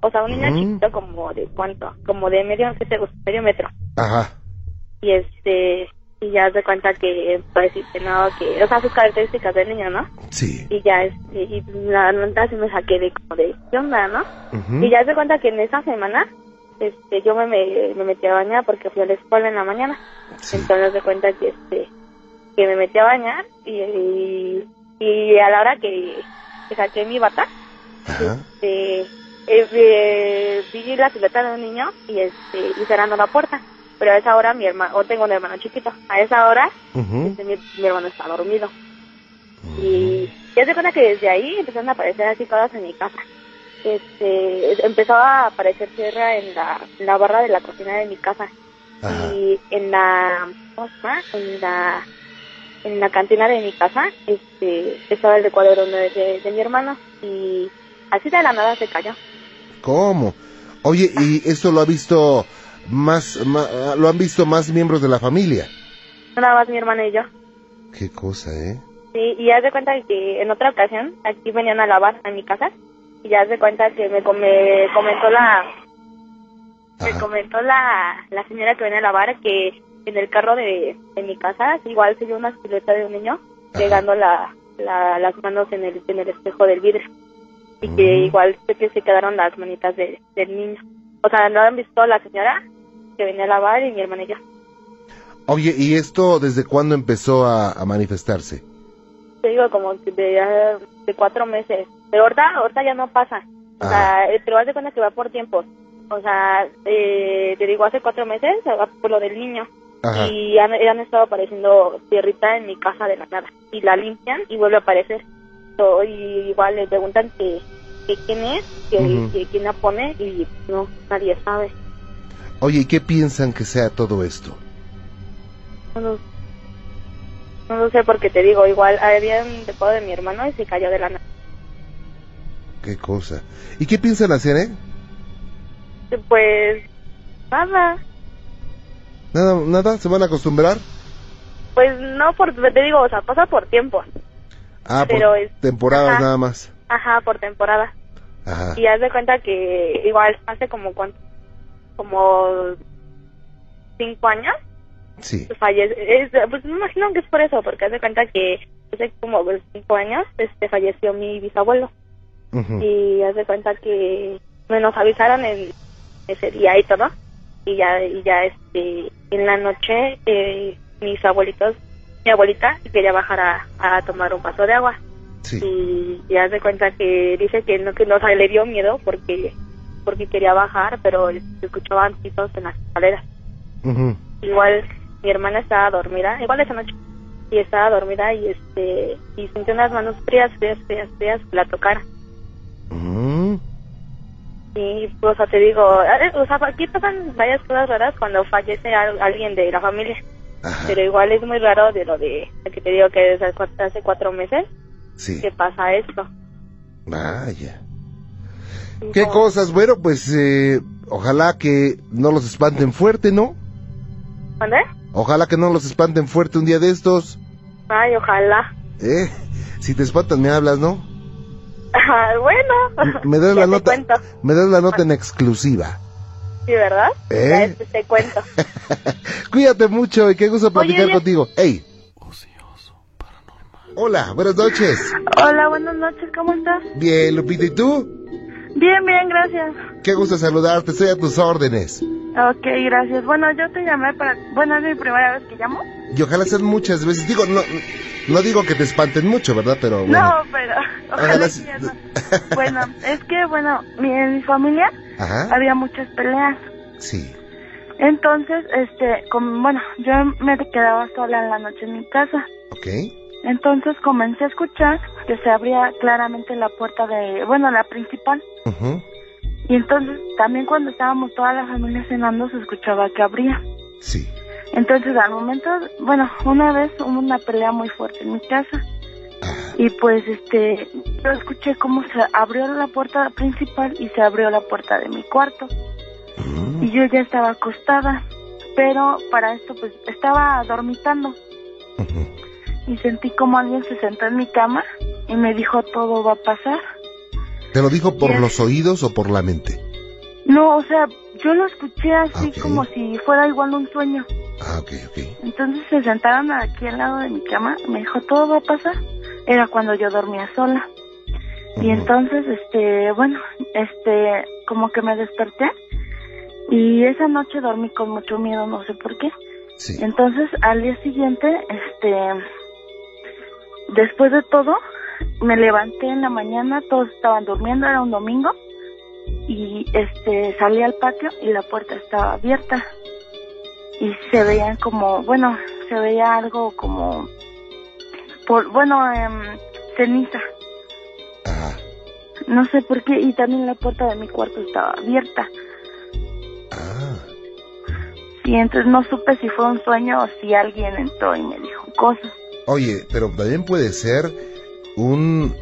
o sea un niño Mm. chiquito como de cuánto como de medio ¿qué te gusta? medio metro Ajá. y este y ya de cuenta que pues que no que o sea sus características del niño no Sí. y ya este y la neta sí me saqué de como de qué onda no Ujú. y ya se cuenta que en esa semana, este, yo me, me, me metí a bañar porque fui a la escuela en la mañana. Sí. Entonces se cuenta que este, que me metí a bañar y, y, y a la hora que, que saqué mi bata, este, eh, eh, vi la silueta de un niño y este y cerrando la puerta. Pero a esa hora mi hermano, o tengo un hermano chiquito, a esa hora este, mi, mi hermano está dormido. Y ya se cuenta que desde ahí empezaron a aparecer así cosas en mi casa. Este, empezó a aparecer tierra en la, en la barra de la cocina de mi casa Ajá. y en la, ¿cómo se llama? En la, en la cantina de mi casa, este, estaba el recuadro de, de, de mi hermano y así de la nada se cayó. ¿Cómo? Oye, ¿y esto lo ha visto más, ma- lo han visto más miembros de la familia? Nada más mi hermano y yo. Qué cosa, ¿eh? Sí, y haz de cuenta que en otra ocasión aquí venían a lavar a mi casa y ya haz de cuenta que me, me comentó la me comentó la, la señora que venía a lavar que en el carro de, de mi casa igual se vio una silueta de un niño Ajá. pegando la, la- las manos en el, en el espejo del vidrio y que igual sé que se quedaron las manitas de, del niño. O sea, no han visto la señora que venía a lavar y mi hermana y yo. Oye, ¿y esto desde cuándo empezó a, a manifestarse? te digo como que de, de cuatro meses pero ahorita ahorita ya no pasa o Ah. sea eh, pero haz de cuenta que va por tiempos o sea eh, te digo hace cuatro meses va por lo del niño Ajá. y han, han estado apareciendo tierrita en mi casa de la nada y la limpian y vuelve a aparecer So, y igual le preguntan que, que quién es que, quién la pone y no nadie sabe Oye, ¿y qué piensan que sea todo esto? no, lo- no lo sé porque te digo igual habían dejado de mi hermano y se cayó de la nada Qué cosa. ¿Y qué piensan hacer, eh? pues nada Nada, nada, ¿se van a acostumbrar? Pues no, por, te digo, o sea, pasa por tiempo. Ah, Pero por es- temporadas ajá. nada más. Ajá, por temporada. Ajá. Y haz de cuenta que igual hace como cuánto, como cinco años, Sí. pues fallece, es, pues me imagino que es por eso, porque haz de cuenta que hace como cinco años, este, falleció mi bisabuelo. Ujú. Y haz de cuenta que me nos avisaron en ese día y todo. Y ya, y ya este, en la noche, eh, mis abuelitos, mi abuelita quería bajar a, a tomar un vaso de agua. Sí. y ya se cuenta que dice que no que no o sea, le dio miedo porque porque quería bajar pero se escuchaban pisos en las escaleras igual mi hermana estaba dormida igual esa noche y estaba dormida y este y sintió unas manos frías frías frías frías que la tocaron Mm. Y pues o sea te digo o sea aquí pasan varias cosas raras cuando fallece al- alguien de la familia Ajá. pero igual es muy raro de lo de que te digo que desde hace cuatro meses Sí. que pasa esto Vaya. ¿Qué cosas? Bueno, pues eh, ojalá que no los espanten fuerte, ¿no? ¿Dónde? Ojalá que no los espanten fuerte un día de estos. ay ojalá ¿Eh? Si te espantan me hablas, ¿no? Ah, bueno. Me das la nota. cuento. Me das la nota en exclusiva. Sí, ¿verdad? ¿Eh? Ya este te cuento. Cuídate mucho y qué gusto platicar oye. contigo. ¡Ey! Hola, buenas noches. Hola, buenas noches, ¿cómo estás? Bien, Lupita, ¿y tú? Bien, bien, gracias. Qué gusto saludarte, estoy a tus órdenes. Ok, gracias. Bueno, yo te llamé para... Bueno, es mi primera vez que llamo. Y ojalá sean muchas veces. Digo, no, no digo que te espanten mucho, ¿verdad? Pero bueno. No, pero... Ojalá, sí. no. Bueno, es que, bueno, mi, en mi familia Ajá. había muchas peleas. Sí. Entonces, este, como, bueno, yo me quedaba sola en la noche en mi casa. Ok. Entonces comencé a escuchar que se abría claramente la puerta de, bueno, la principal. Y entonces también cuando estábamos toda la familia cenando se escuchaba que abría. Sí. Entonces al momento, bueno, una vez hubo una pelea muy fuerte en mi casa. Ajá. Y pues este, yo escuché cómo se abrió la puerta principal y se abrió la puerta de mi cuarto. Mm. Y yo ya estaba acostada. Pero para esto pues estaba dormitando. Y sentí como alguien se sentó en mi cama y me dijo todo va a pasar. ¿Te lo dijo por los oídos o por la mente? No, o sea, yo lo escuché así como si fuera igual un sueño. Ah, ok, ok. Entonces se sentaron aquí al lado de mi cama, me dijo, todo va a pasar. Era cuando yo dormía sola. Y entonces, este, bueno, este, como que me desperté. Y esa noche dormí con mucho miedo, no sé por qué. Sí. Entonces, al día siguiente, este, después de todo, me levanté en la mañana, todos estaban durmiendo, era un domingo, y este salí al patio y la puerta estaba abierta y se veían como, bueno, se veía algo como, por, bueno, em, ceniza. Ajá. No sé por qué, y también la puerta de mi cuarto estaba abierta. Ah. Y entonces no supe si fue un sueño o si alguien entró y me dijo cosas. Oye, pero también puede ser un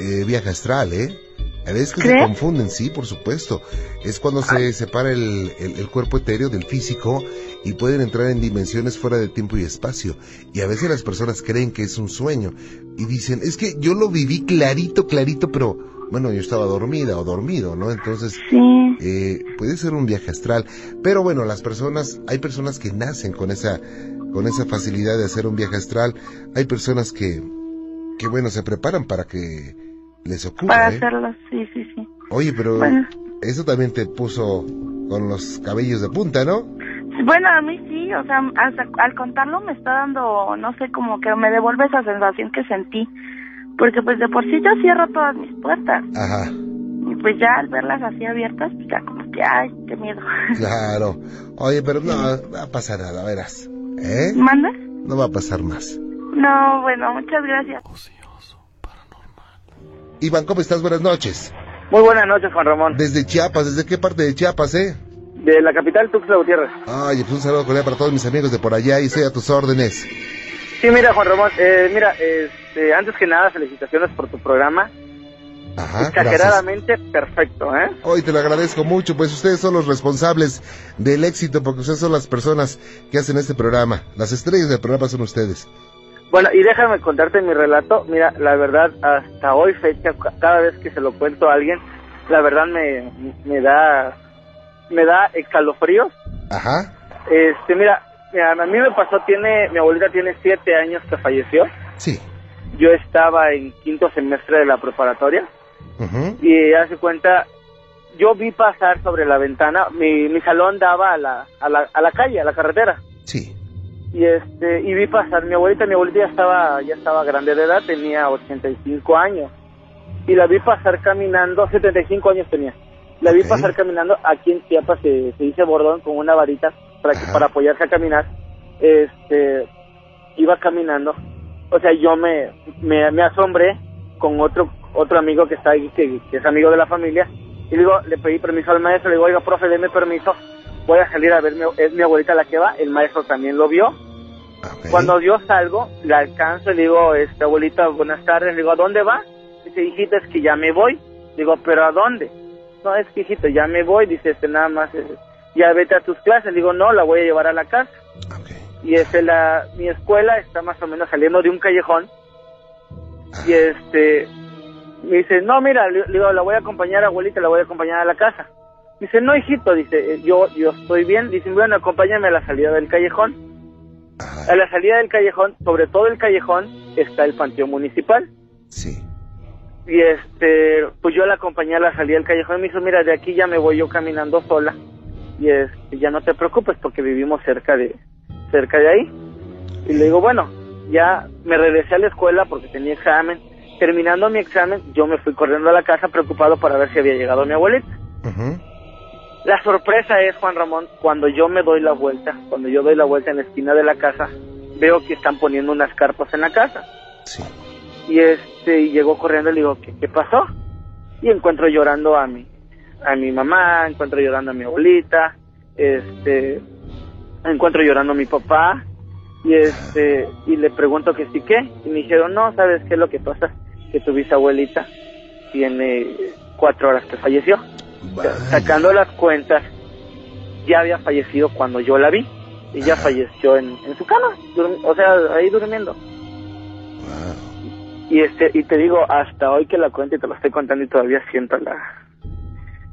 eh, viaje astral, ¿eh? A veces se confunden, sí, por supuesto. Es cuando se separa el, el- el cuerpo etéreo del físico y pueden entrar en dimensiones fuera de tiempo y espacio. Y a veces las personas creen que es un sueño y dicen, es que yo lo viví clarito, clarito, pero bueno, yo estaba dormida o dormido, ¿no? Entonces, Sí, eh, puede ser un viaje astral, pero bueno, las personas, hay personas que nacen con esa, con esa facilidad de hacer un viaje astral, hay personas que, que bueno, se preparan para que les para ocurra, ¿eh? hacerlo, sí, sí, sí. Oye, pero Bueno. eso también te puso con los cabellos de punta, ¿no? Bueno, a mí sí, o sea, hasta al contarlo me está dando, no sé, como que me devuelve esa sensación que sentí. Porque pues de por sí yo cierro todas mis puertas. Ajá, Y pues ya al verlas así abiertas, pues ya como que, ay, qué miedo. claro. Oye, pero no va a pasar nada, verás. ¿Eh? ¿Manda? No va a pasar más. No, bueno, muchas gracias. Iván, ¿cómo estás? Buenas noches. Muy buenas noches, Juan Ramón. Desde Chiapas, ¿desde qué parte de Chiapas, eh? De la capital Tuxtla Gutiérrez. Ay, pues un saludo cordial para todos mis amigos de por allá y estoy a tus órdenes. Sí, mira, Juan Ramón, eh, mira, este, antes que nada, felicitaciones por tu programa. Ajá, gracias. Exageradamente perfecto, ¿eh? Hoy te lo agradezco mucho, pues ustedes son los responsables del éxito, porque ustedes son las personas que hacen este programa. Las estrellas del programa son ustedes. Bueno, y déjame contarte mi relato. Mira, la verdad, hasta hoy fecha, ca- cada vez que se lo cuento a alguien, la verdad me, me da me da escalofríos. Ajá, Este, mira, mira, a mí me pasó, tiene, mi abuelita tiene siete años que falleció. sí. Yo estaba en quinto semestre de la preparatoria Ujú. y hace cuenta, yo vi pasar sobre la ventana, mi, mi salón daba a la, a la, a la calle, a la carretera. Sí. Y este y vi pasar mi abuelita mi abuelita ya estaba ya estaba grande de edad tenía 85 años. Y la vi pasar caminando 75 años tenía. La vi pasar caminando aquí en Chiapas se, se dice bordón con una varita para que, para apoyarse a caminar. Este iba caminando. O sea yo me me, me asombré con otro otro amigo que está ahí que, que es amigo de la familia. Y digo le pedí permiso al maestro le digo oiga profe deme permiso voy a salir a ver, mi- es mi abuelita la que va, el maestro también lo vio. Cuando yo salgo, la alcanzo y le digo, este, abuelita, buenas tardes, le digo, ¿a dónde va? Dice, hijita, es que ya me voy. Digo, ¿pero a dónde? No, es que, hijita, ya me voy. Dice, este, nada más, eh, ya vete a tus clases. Digo, no, la voy a llevar a la casa. Y este, la, mi escuela está más o menos saliendo de un callejón. Y este, me dice, no, mira, le, le digo, la voy a acompañar, abuelita, la voy a acompañar a la casa. Dice, no, hijito, dice, eh, yo, yo estoy bien. Dice, bueno, acompáñame a la salida del callejón. Ajá. A la salida del callejón, sobre todo el callejón, está el panteón municipal. Sí. Y este, pues yo la acompañé a la salida del callejón y me dijo, mira, de aquí ya me voy yo caminando sola. Y este, ya no te preocupes porque vivimos cerca de, cerca de ahí. Y le digo, bueno, ya me regresé a la escuela porque tenía examen. Terminando mi examen, yo me fui corriendo a la casa preocupado para ver si había llegado mi abuelita. Ujú. La sorpresa es, Juan Ramón, cuando yo me doy la vuelta, cuando yo doy la vuelta en la esquina de la casa, veo que están poniendo unas carpas en la casa. Sí. Y este, y llegó corriendo y le digo, ¿qué, qué pasó? Y encuentro llorando a mi, a mi mamá, encuentro llorando a mi abuelita, este, encuentro llorando a mi papá, y este, y le pregunto que sí qué, y me dijeron, no, ¿sabes qué es lo que pasa? Que tu bisabuelita tiene cuatro horas que falleció. Vaya. Sacando las cuentas, ya había fallecido cuando yo la vi. Ella Ajá. falleció en, en su cama, o sea, ahí durmiendo. Wow. Y este y te digo, hasta hoy que la cuento y te lo estoy contando y todavía siento la...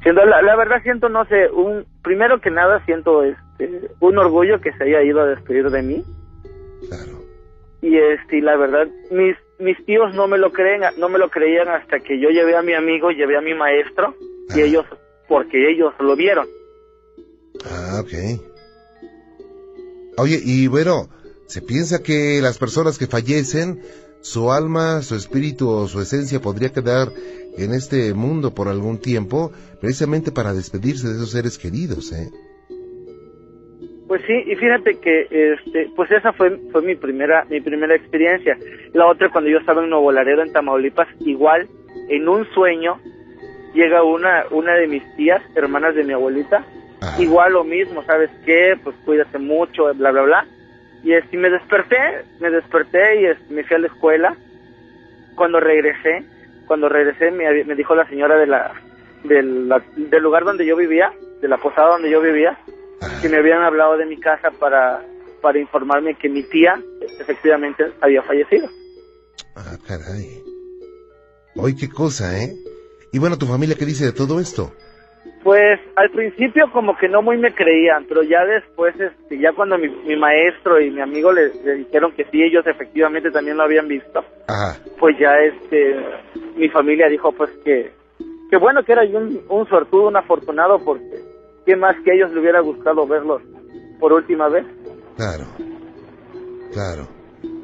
Siento la, la verdad siento, no sé, un primero que nada siento este un orgullo que se haya ido a despedir de mí Claro. y este y la verdad mis mis tíos no me lo creen no me lo creían hasta que yo llevé a mi amigo llevé a mi maestro y ellos porque ellos lo vieron Ah, ok. Oye, y bueno, se piensa que las personas que fallecen su alma, su espíritu o su esencia podría quedar en este mundo por algún tiempo, precisamente para despedirse de esos seres queridos, ¿eh? Pues sí, y fíjate que este, pues esa fue fue mi primera mi primera experiencia. La otra cuando yo estaba en Nuevo Laredo en Tamaulipas, igual en un sueño llega una una de mis tías, hermanas de mi abuelita, Ajá. igual lo mismo, ¿sabes qué? Pues cuídate mucho, bla bla bla. Y este, me desperté, me desperté y este, me fui a la escuela. Cuando regresé, cuando regresé me, me dijo la señora de la, de la- del lugar donde yo vivía, de la posada donde yo vivía, Ajá. que me habían hablado de mi casa para, para informarme que mi tía efectivamente había fallecido. Ah, caray. Hoy qué cosa, ¿eh? Y bueno, ¿tu familia qué dice de todo esto? Pues al principio como que no muy me creían, pero ya después, este, ya cuando mi, mi maestro y mi amigo le, le dijeron que sí, ellos efectivamente también lo habían visto, Ajá. pues ya este, mi familia dijo pues que, que bueno que era yo un, un suertudo, un afortunado, porque qué más que a ellos le hubiera gustado verlos por última vez. Claro. Claro.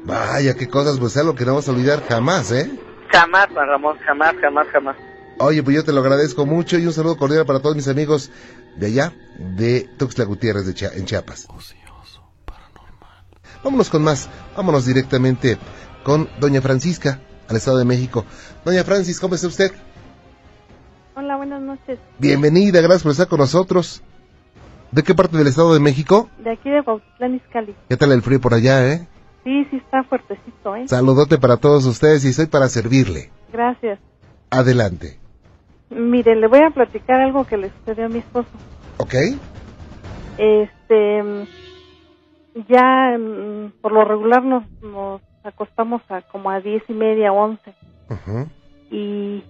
Vaya, qué cosas, pues algo que no vamos a olvidar jamás, ¿eh? Jamás, Juan Ramón, jamás, jamás, jamás. Oye, pues yo te lo agradezco mucho y un saludo cordial para todos mis amigos de allá, de Tuxtla Gutiérrez, de Chia- en Chiapas. Vámonos con más. Vámonos directamente con Doña Francisca, al Estado de México. Doña Francis, ¿cómo está usted? Hola, buenas noches. Bienvenida, gracias por estar con nosotros. ¿De qué parte del Estado de México? De aquí de Cuautitlán Izcalli. ¿Qué tal el frío por allá, eh? Sí, sí está fuertecito, ¿eh? Saludote para todos ustedes y estoy para servirle. Gracias. Adelante. Mire, le voy a platicar algo que le sucedió a mi esposo. ¿Ok? Este, ya mm, por lo regular nos, nos acostamos a como a diez y media, once. Ujú. Y,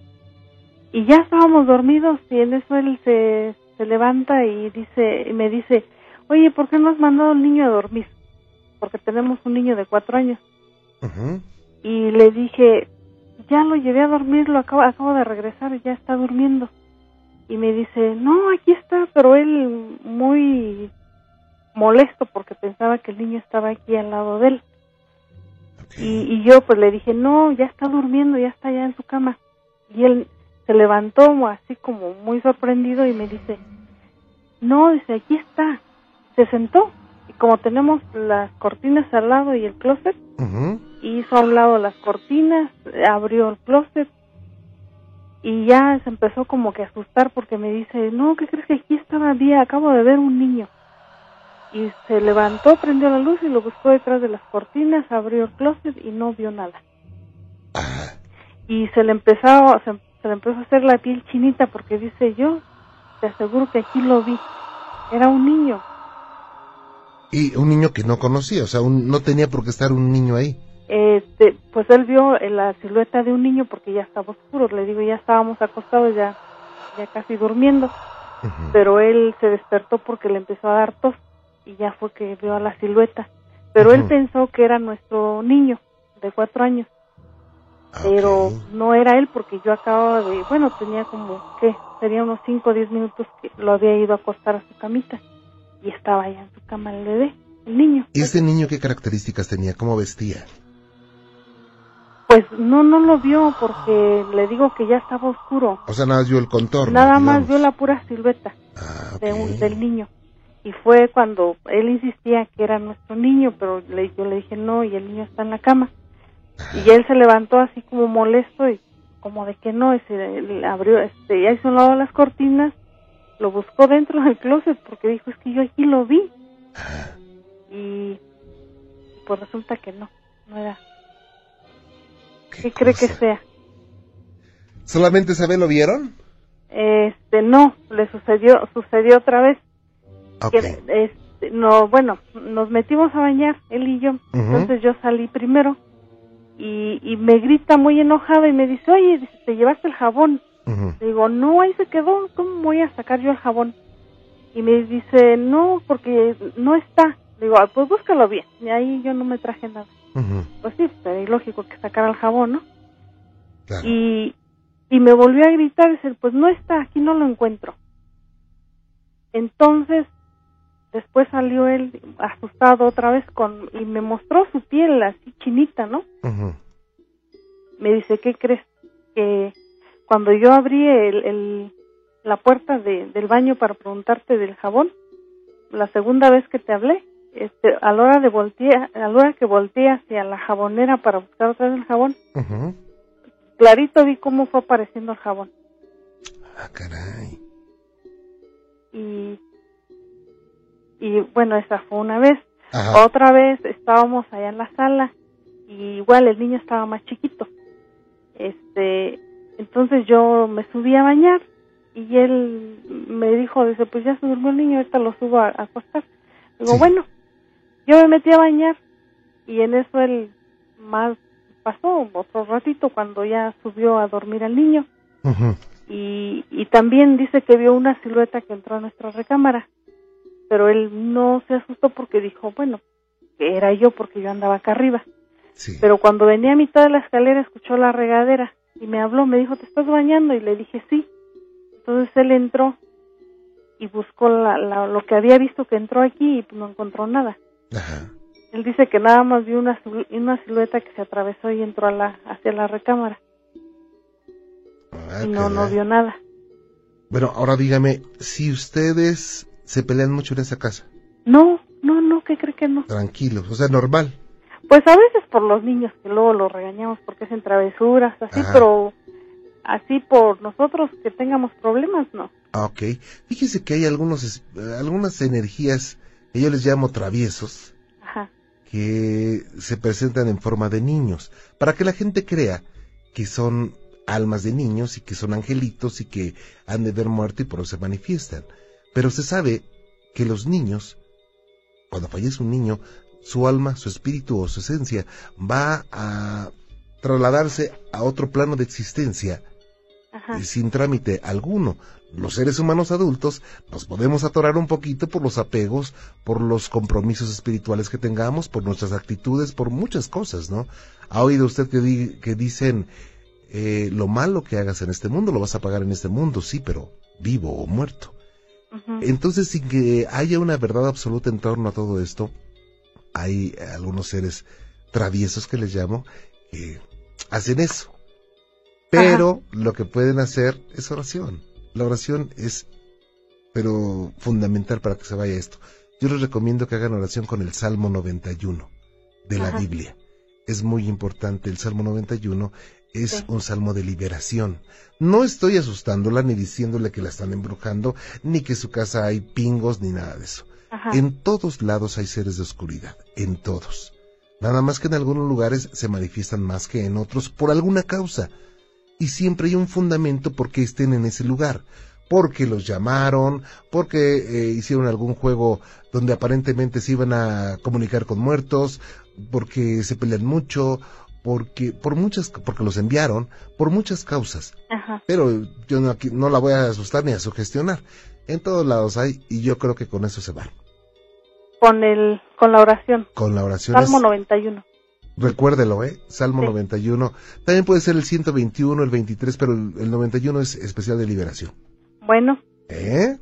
y ya estábamos dormidos y en eso él se, se levanta y dice, y me dice, oye, ¿por qué no has mandado al niño a dormir? Porque tenemos un niño de cuatro años. Ujú. y le dije, ya lo llevé a dormir, lo acabo, acabo de regresar, ya está durmiendo. Y me dice, no, aquí está, pero él muy molesto porque pensaba que el niño estaba aquí al lado de él. Y, y yo pues le dije, no, ya está durmiendo, ya está ya en su cama. Y él se levantó así como muy sorprendido y me dice, no, dice, aquí está. Se sentó y como tenemos las cortinas al lado y el closet, Ujú. Hizo a un lado las cortinas, abrió el closet y ya se empezó como que a asustar porque me dice, no, ¿qué crees que aquí estaba bien? Acabo de ver un niño. Y se levantó, prendió la luz y lo buscó detrás de las cortinas, abrió el closet y no vio nada. Y se le empezó, se, se le empezó a hacer la piel chinita porque dice, yo te aseguro que aquí lo vi. Era un niño. y un niño que no conocía, o sea, un- no tenía por qué estar un niño ahí. Este, pues él vio la silueta de un niño porque ya estaba oscuro, le digo, ya estábamos acostados ya, ya casi durmiendo, pero él se despertó porque le empezó a dar tos y ya fue que vio a la silueta, pero él pensó que era nuestro niño de cuatro años, Ah, pero no era él porque yo acababa de, bueno, tenía como, ¿qué? Sería unos cinco o diez minutos que lo había ido a acostar a su camita y estaba ya en su cama el bebé, el niño. ¿Y este niño qué características tenía? ¿Cómo vestía? Pues no, no lo vio porque le digo que ya estaba oscuro. O sea, nada más vio el contorno. Nada más vio la pura silueta Ah, de ok. un- del niño. Y fue cuando él insistía que era nuestro niño, pero le, yo le dije no y el niño está en la cama. Y él se levantó así como molesto y como de que no, y se abrió, este, ya hizo un lado las cortinas, lo buscó dentro del closet porque dijo es que yo aquí lo vi. Y pues resulta que no, no era. ¿Qué, cree que sea? ¿Solamente esa vez lo vieron? Este, no, le sucedió, sucedió otra vez. Ok. que este, no bueno nos metimos a bañar él y yo entonces yo salí primero y, y me grita muy enojado y me dice oye dice, te llevaste el jabón le digo no ahí se quedó cómo voy a sacar yo el jabón y me dice no porque no está digo "Ah, pues búscalo bien y ahí yo no me traje nada Pues sí sería lógico que sacara el jabón no Claro. y, y me volvió a gritar y dice, pues no está, aquí no lo encuentro. Entonces, después salió él asustado otra vez con y me mostró su piel así chinita, ¿no? Me dice, ¿qué crees? Que cuando yo abrí el, el- la puerta de- del baño para preguntarte del jabón, la segunda vez que te hablé, este, a la hora de voltear, a la hora que volteé hacia la jabonera para buscar otra vez el jabón, clarito vi cómo fue apareciendo el jabón. Ah, caray. Y, y bueno, esa fue una vez. Ajá. Otra vez estábamos allá en la sala y igual el niño estaba más chiquito. Este, entonces yo me subí a bañar y él me dijo, dice, pues ya se durmió el niño, ahorita lo subo a, a acostar. Digo, Sí. bueno, yo me metí a bañar y en eso él más pasó otro ratito cuando ya subió a dormir al niño y, y también dice que vio una silueta que entró a nuestra recámara, pero él no se asustó porque dijo, bueno, que era yo porque yo andaba acá arriba. Sí. Pero cuando venía a mitad de la escalera escuchó la regadera y me habló, me dijo, ¿te estás bañando? Y le dije, sí. Entonces él entró y buscó la, la- lo que había visto que entró aquí y no encontró nada. Ajá. Él dice que nada más vio una, una silueta que se atravesó y entró a la, hacia la recámara Ah, y no, no vio nada. Bueno, ahora dígame, si ustedes se pelean mucho en esa casa, No, no, no, ¿qué cree que no? tranquilos, o sea, normal. Pues a veces por los niños, que luego los regañamos porque hacen travesuras, así, Ajá. pero así por nosotros que tengamos problemas, no. Ah, ok. Fíjese que hay algunos, eh, algunas energías que yo les llamo traviesos, Ajá, que se presentan en forma de niños, para que la gente crea que son almas de niños y que son angelitos y que han de haber muerto y por eso se manifiestan. Pero se sabe que los niños, cuando fallece un niño, su alma, su espíritu o su esencia va a trasladarse a otro plano de existencia ajá, y sin trámite alguno. Los seres humanos adultos nos podemos atorar un poquito por los apegos, por los compromisos espirituales que tengamos, por nuestras actitudes, por muchas cosas, ¿no? ¿Ha oído usted que, di- que dicen, eh, lo malo que hagas en este mundo lo vas a pagar en este mundo? Sí, pero vivo o muerto. Entonces, sin que haya una verdad absoluta en torno a todo esto, hay algunos seres traviesos que les llamo, que hacen eso. Pero lo que pueden hacer es oración. La oración es, pero fundamental para que se vaya esto. Yo les recomiendo que hagan oración con el Salmo 91 de la Ajá. Biblia. Es muy importante. El Salmo 91 es Sí. un salmo de liberación. No estoy asustándola ni diciéndole que la están embrujando, ni que en su casa hay pingos, ni nada de eso. ajá, En todos lados hay seres de oscuridad, en todos. Nada más que en algunos lugares se manifiestan más que en otros por alguna causa. Y siempre hay un fundamento por qué estén en ese lugar. Porque los llamaron, porque eh, hicieron algún juego donde aparentemente se iban a comunicar con muertos, porque se pelean mucho, porque por muchas, porque los enviaron, por muchas causas ajá. pero yo no, aquí, no la voy a asustar ni a sugestionar. En todos lados hay, y yo creo que con eso se va. Con el, con la oración. Con la oración. Salmo es- 91. Recuérdelo, ¿eh? Salmo Sí. 91. También puede ser el 121, el 23, pero el, el 91 es especial de liberación. Bueno, ¿Eh?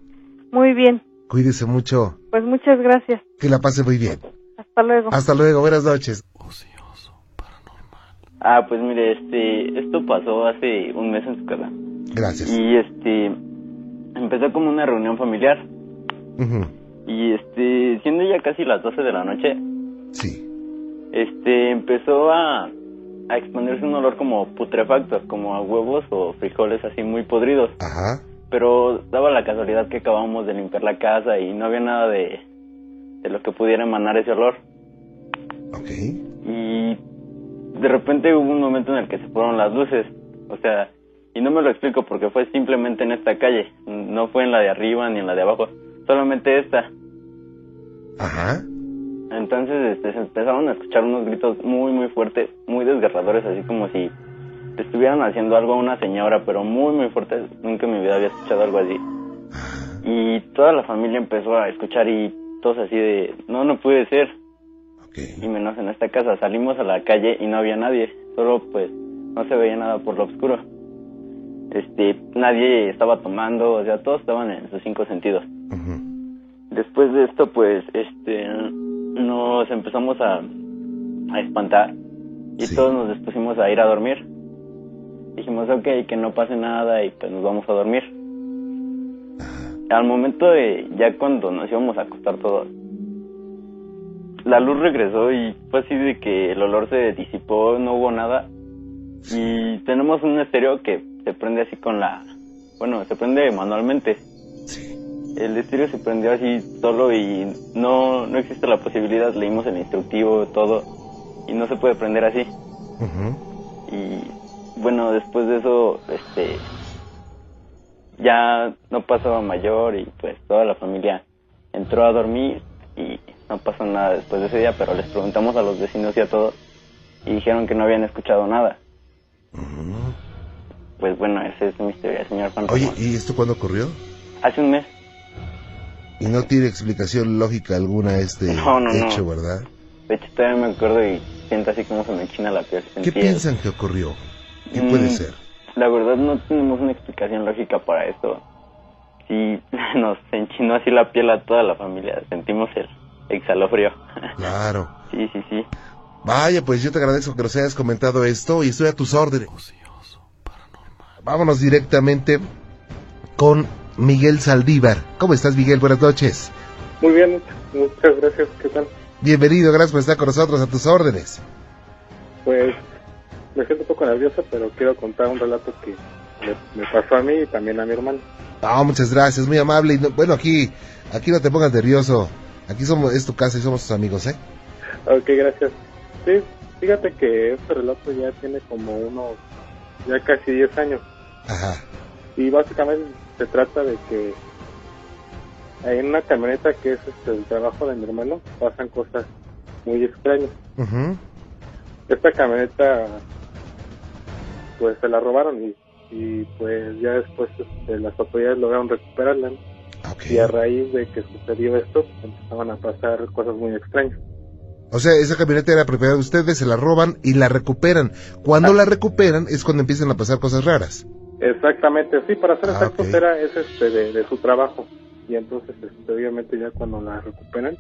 muy bien. Cuídese mucho. Pues muchas gracias. Que la pase muy bien. Hasta luego. Hasta luego. Buenas noches. Ah, pues mire, este, esto pasó hace un mes en su casa. Gracias. Y este, empezó como una reunión familiar. Ujú. Y este, siendo ya casi las 12 de la noche, Sí. Este, empezó a, a expandirse un olor como putrefacto, como a huevos o frijoles así muy podridos. Ajá. Pero daba la casualidad que acabábamos de limpiar la casa y no había nada de, de lo que pudiera emanar ese olor. Ok. y de repente hubo un momento en el que se fueron las luces, o sea, y no me lo explico porque fue simplemente en esta calle, no fue en la de arriba ni en la de abajo, solamente esta. Ajá. Entonces este, se empezaron a escuchar unos gritos muy muy fuertes, muy desgarradores, así como si le estuvieran haciendo algo a una señora, pero muy muy fuertes, nunca en mi vida había escuchado algo así. Y toda la familia empezó a escuchar y todos así de, no, no puede ser, y menos en esta casa. Salimos a la calle y no había nadie, solo pues no se veía nada por lo oscuro. Este, nadie estaba tomando, o sea, todos estaban en sus cinco sentidos. Después de esto, pues, este, nos empezamos a, a espantar y Sí. todos nos dispusimos a ir a dormir. dijimos, ok, que no pase nada y pues nos vamos a dormir. Al momento de, ya cuando nos íbamos a acostar todos, la luz regresó y fue así de que el olor se disipó, no hubo nada. Y tenemos un estéreo que se prende así con la, bueno, se prende manualmente. El estéreo se prendió así solo y no, no existe la posibilidad, leímos el instructivo, todo, y no se puede prender así. Y bueno, después de eso, este, ya no pasaba mayor y pues toda la familia entró a dormir y no pasó nada después de ese día, pero les preguntamos a los vecinos y a todos y dijeron que no habían escuchado nada. Pues bueno, esa es mi historia, señor Juan Oye. ¿y esto cuándo ocurrió? Hace un mes. Y no tiene explicación lógica alguna este No, no, no. hecho, ¿verdad? De hecho, todavía me acuerdo y siento así como se me enchina la piel. ¿Qué piensan que ocurrió? ¿Qué puede Mm, ser? La verdad no tenemos una explicación lógica para esto. Sí, nos enchinó así la piel a toda la familia. Sentimos el exhalofrío. Claro. Sí, sí, sí. Vaya, pues yo te agradezco que nos hayas comentado esto y estoy a tus órdenes. Vámonos directamente con Miguel Saldívar. ¿Cómo estás, Miguel? Buenas noches. Muy bien, muchas gracias. ¿Qué tal? Bienvenido, gracias por estar con nosotros, a tus órdenes. Pues me siento un poco nervioso, pero quiero contar un relato que me, me pasó a mí y también a mi hermano. Ah, muchas gracias, muy amable. Y no- bueno, aquí, aquí no te pongas nervioso. Aquí somos, es tu casa y somos tus amigos, ¿eh? Ok, gracias. Sí, fíjate que este relato ya tiene como unos, ya casi 10 años. Ajá. Y básicamente se trata de que en una camioneta que es este, el trabajo de mi hermano pasan cosas muy extrañas. Ujú. Esta camioneta pues se la robaron y, y pues ya después este, las autoridades lograron recuperarla. Y a raíz de que sucedió esto pues, empezaban a pasar cosas muy extrañas. O sea, esa camioneta era propiedad de ustedes, se la roban y la recuperan. Cuando la recuperan es cuando empiezan a pasar cosas raras. Exactamente, sí, para ser Ah, exactos era es este de, de su trabajo y entonces este, obviamente ya cuando la recuperan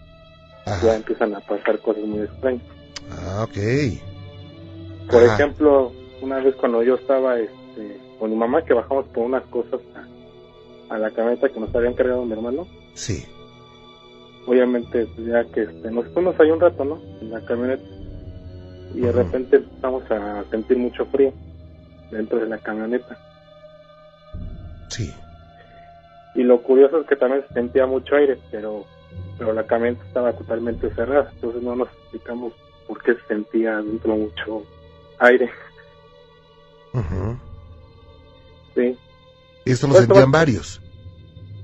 ya empiezan a pasar cosas muy extrañas. Ah, ok. Por Ajá. ejemplo, una vez cuando yo estaba este, con mi mamá que bajamos por unas cosas a, a la camioneta que nos habían cargado mi hermano, Sí. obviamente pues, ya que este, nos fuimos ahí un rato, ¿no? En la camioneta y de repente empezamos a sentir mucho frío dentro de la camioneta. Sí. Y lo curioso es que también se sentía mucho aire, pero pero la camioneta estaba totalmente cerrada, entonces no nos explicamos por qué se sentía dentro mucho aire. Ujú. Sí. Esto lo Pues, sentían todo- varios.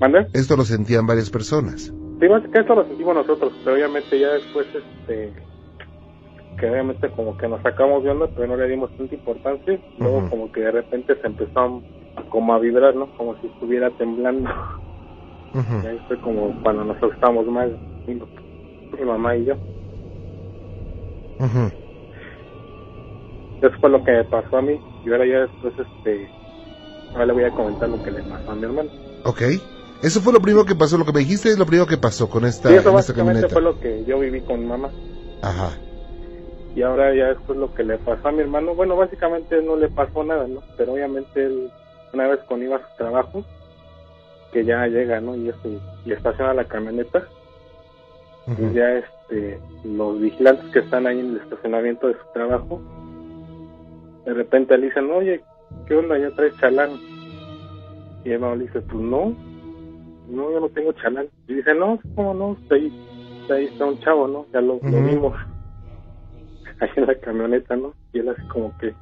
¿Mande? Esto lo sentían varias personas. Sí, más que esto lo sentimos nosotros, pero obviamente ya después, este, que obviamente como que nos sacamos viendo, pero no le dimos tanta importancia, luego como que de repente se empezó a- como a vibrar, ¿no? Como si estuviera temblando. Ujú. Y ahí fue como cuando nos asustamos más, mi, mi mamá y yo. Ujú. Eso fue lo que me pasó a mí, y ahora ya después, este, ahora le voy a comentar lo que le pasó a mi hermano. Ok. Eso fue lo primero que pasó, lo que me dijiste es lo primero que pasó con esta, Sí, eso en esta básicamente camioneta. fue lo que yo viví con mi mamá. Ajá. y ahora ya después lo que le pasó a mi hermano, bueno, básicamente no le pasó nada, ¿no? Pero obviamente él, una vez cuando iba a su trabajo, que ya llega, ¿no? Y, eso, y estaciona la camioneta, y ya este, los vigilantes que están ahí en el estacionamiento de su trabajo, de repente le dicen, oye, ¿qué onda? ¿Ya traes chalán? Y el hermano le dice, pues no, no, yo no tengo chalán. Y dice, no, ¿cómo no? Está ahí, está ahí está un chavo, ¿no? Ya lo, lo vimos ahí en la camioneta, ¿no? Y él así como que,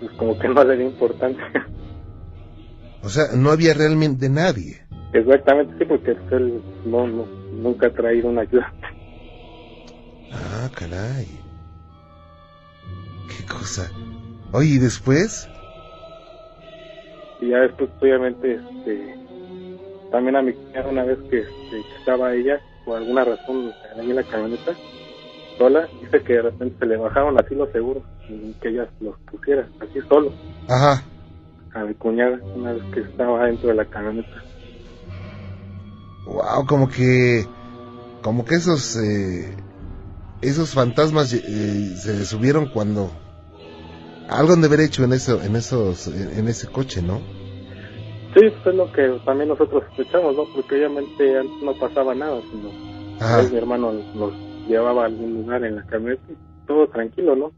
pues como que no le dio importancia. O sea, no había realmente nadie. Exactamente, sí, porque él no, no, nunca ha traído una ayuda. Ah, caray. Qué cosa. Oye, ¿y después? Y ya después, obviamente, este, también a mi cuñada una vez que, este, que estaba ella, por alguna razón, ahí en la camioneta, sola, dice que de repente se le bajaron así los seguros, y que ella los pusiera, así solo, Ajá. A mi cuñada, una vez que estaba dentro de la camioneta. Wow, como que, como que esos, eh, esos fantasmas eh, se subieron cuando, algo han de haber hecho en eso, en esos, en, ese coche, ¿no? Sí, pues es lo que también nosotros sospechamos, ¿no? Porque obviamente antes no pasaba nada, sino mi hermano nos llevaba a algún lugar en la camioneta, y todo tranquilo, ¿no?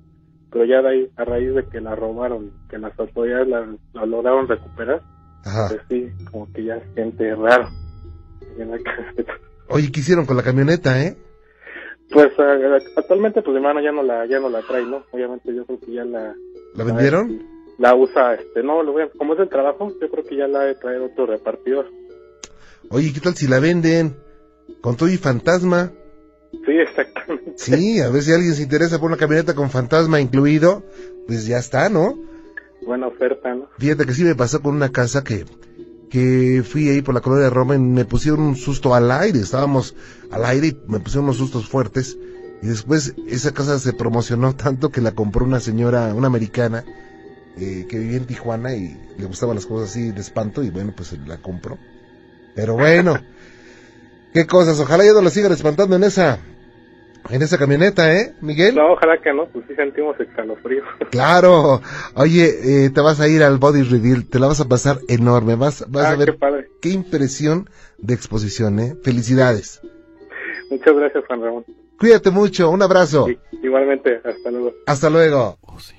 Pero ya de ahí, a raíz de que la robaron, que las autoridades la, la lograron recuperar, Ajá. pues sí, como que ya se siente raro. en la camioneta. Oye, ¿qué hicieron con la camioneta, eh? Pues ah, actualmente pues mi hermano ya no la ya no la trae, ¿no? Obviamente yo creo que ya la ¿La vendieron? la usa, este, no, lo voy a- como es el trabajo, yo creo que ya la de traer otro repartidor. Oye, ¿qué tal si la venden? Con todo y fantasma. Sí, exactamente. Sí, a ver si alguien se interesa por una camioneta con fantasma incluido, pues ya está, ¿no? Buena oferta, ¿no? Fíjate que sí me pasó con una casa que, que fui ahí por la colonia de Roma y me pusieron un susto al aire. Estábamos al aire y me pusieron unos sustos fuertes. Y después esa casa se promocionó tanto que la compró una señora, una americana, eh, que vivía en Tijuana y le gustaban las cosas así de espanto y bueno, pues la compró. Pero bueno, qué cosas. Ojalá ya no la sigan espantando en esa, en esa camioneta, ¿eh, Miguel? No, ojalá que no, pues sí sentimos escalofrío. Claro. Oye, eh, te vas a ir al Body Reveal, te la vas a pasar enorme. Vas, vas Ah, a ver qué padre. qué impresión de exposición, ¿eh? Felicidades. Muchas gracias, Juan Ramón. Cuídate mucho, un abrazo. Igualmente, hasta luego. Hasta luego. Oh, sí.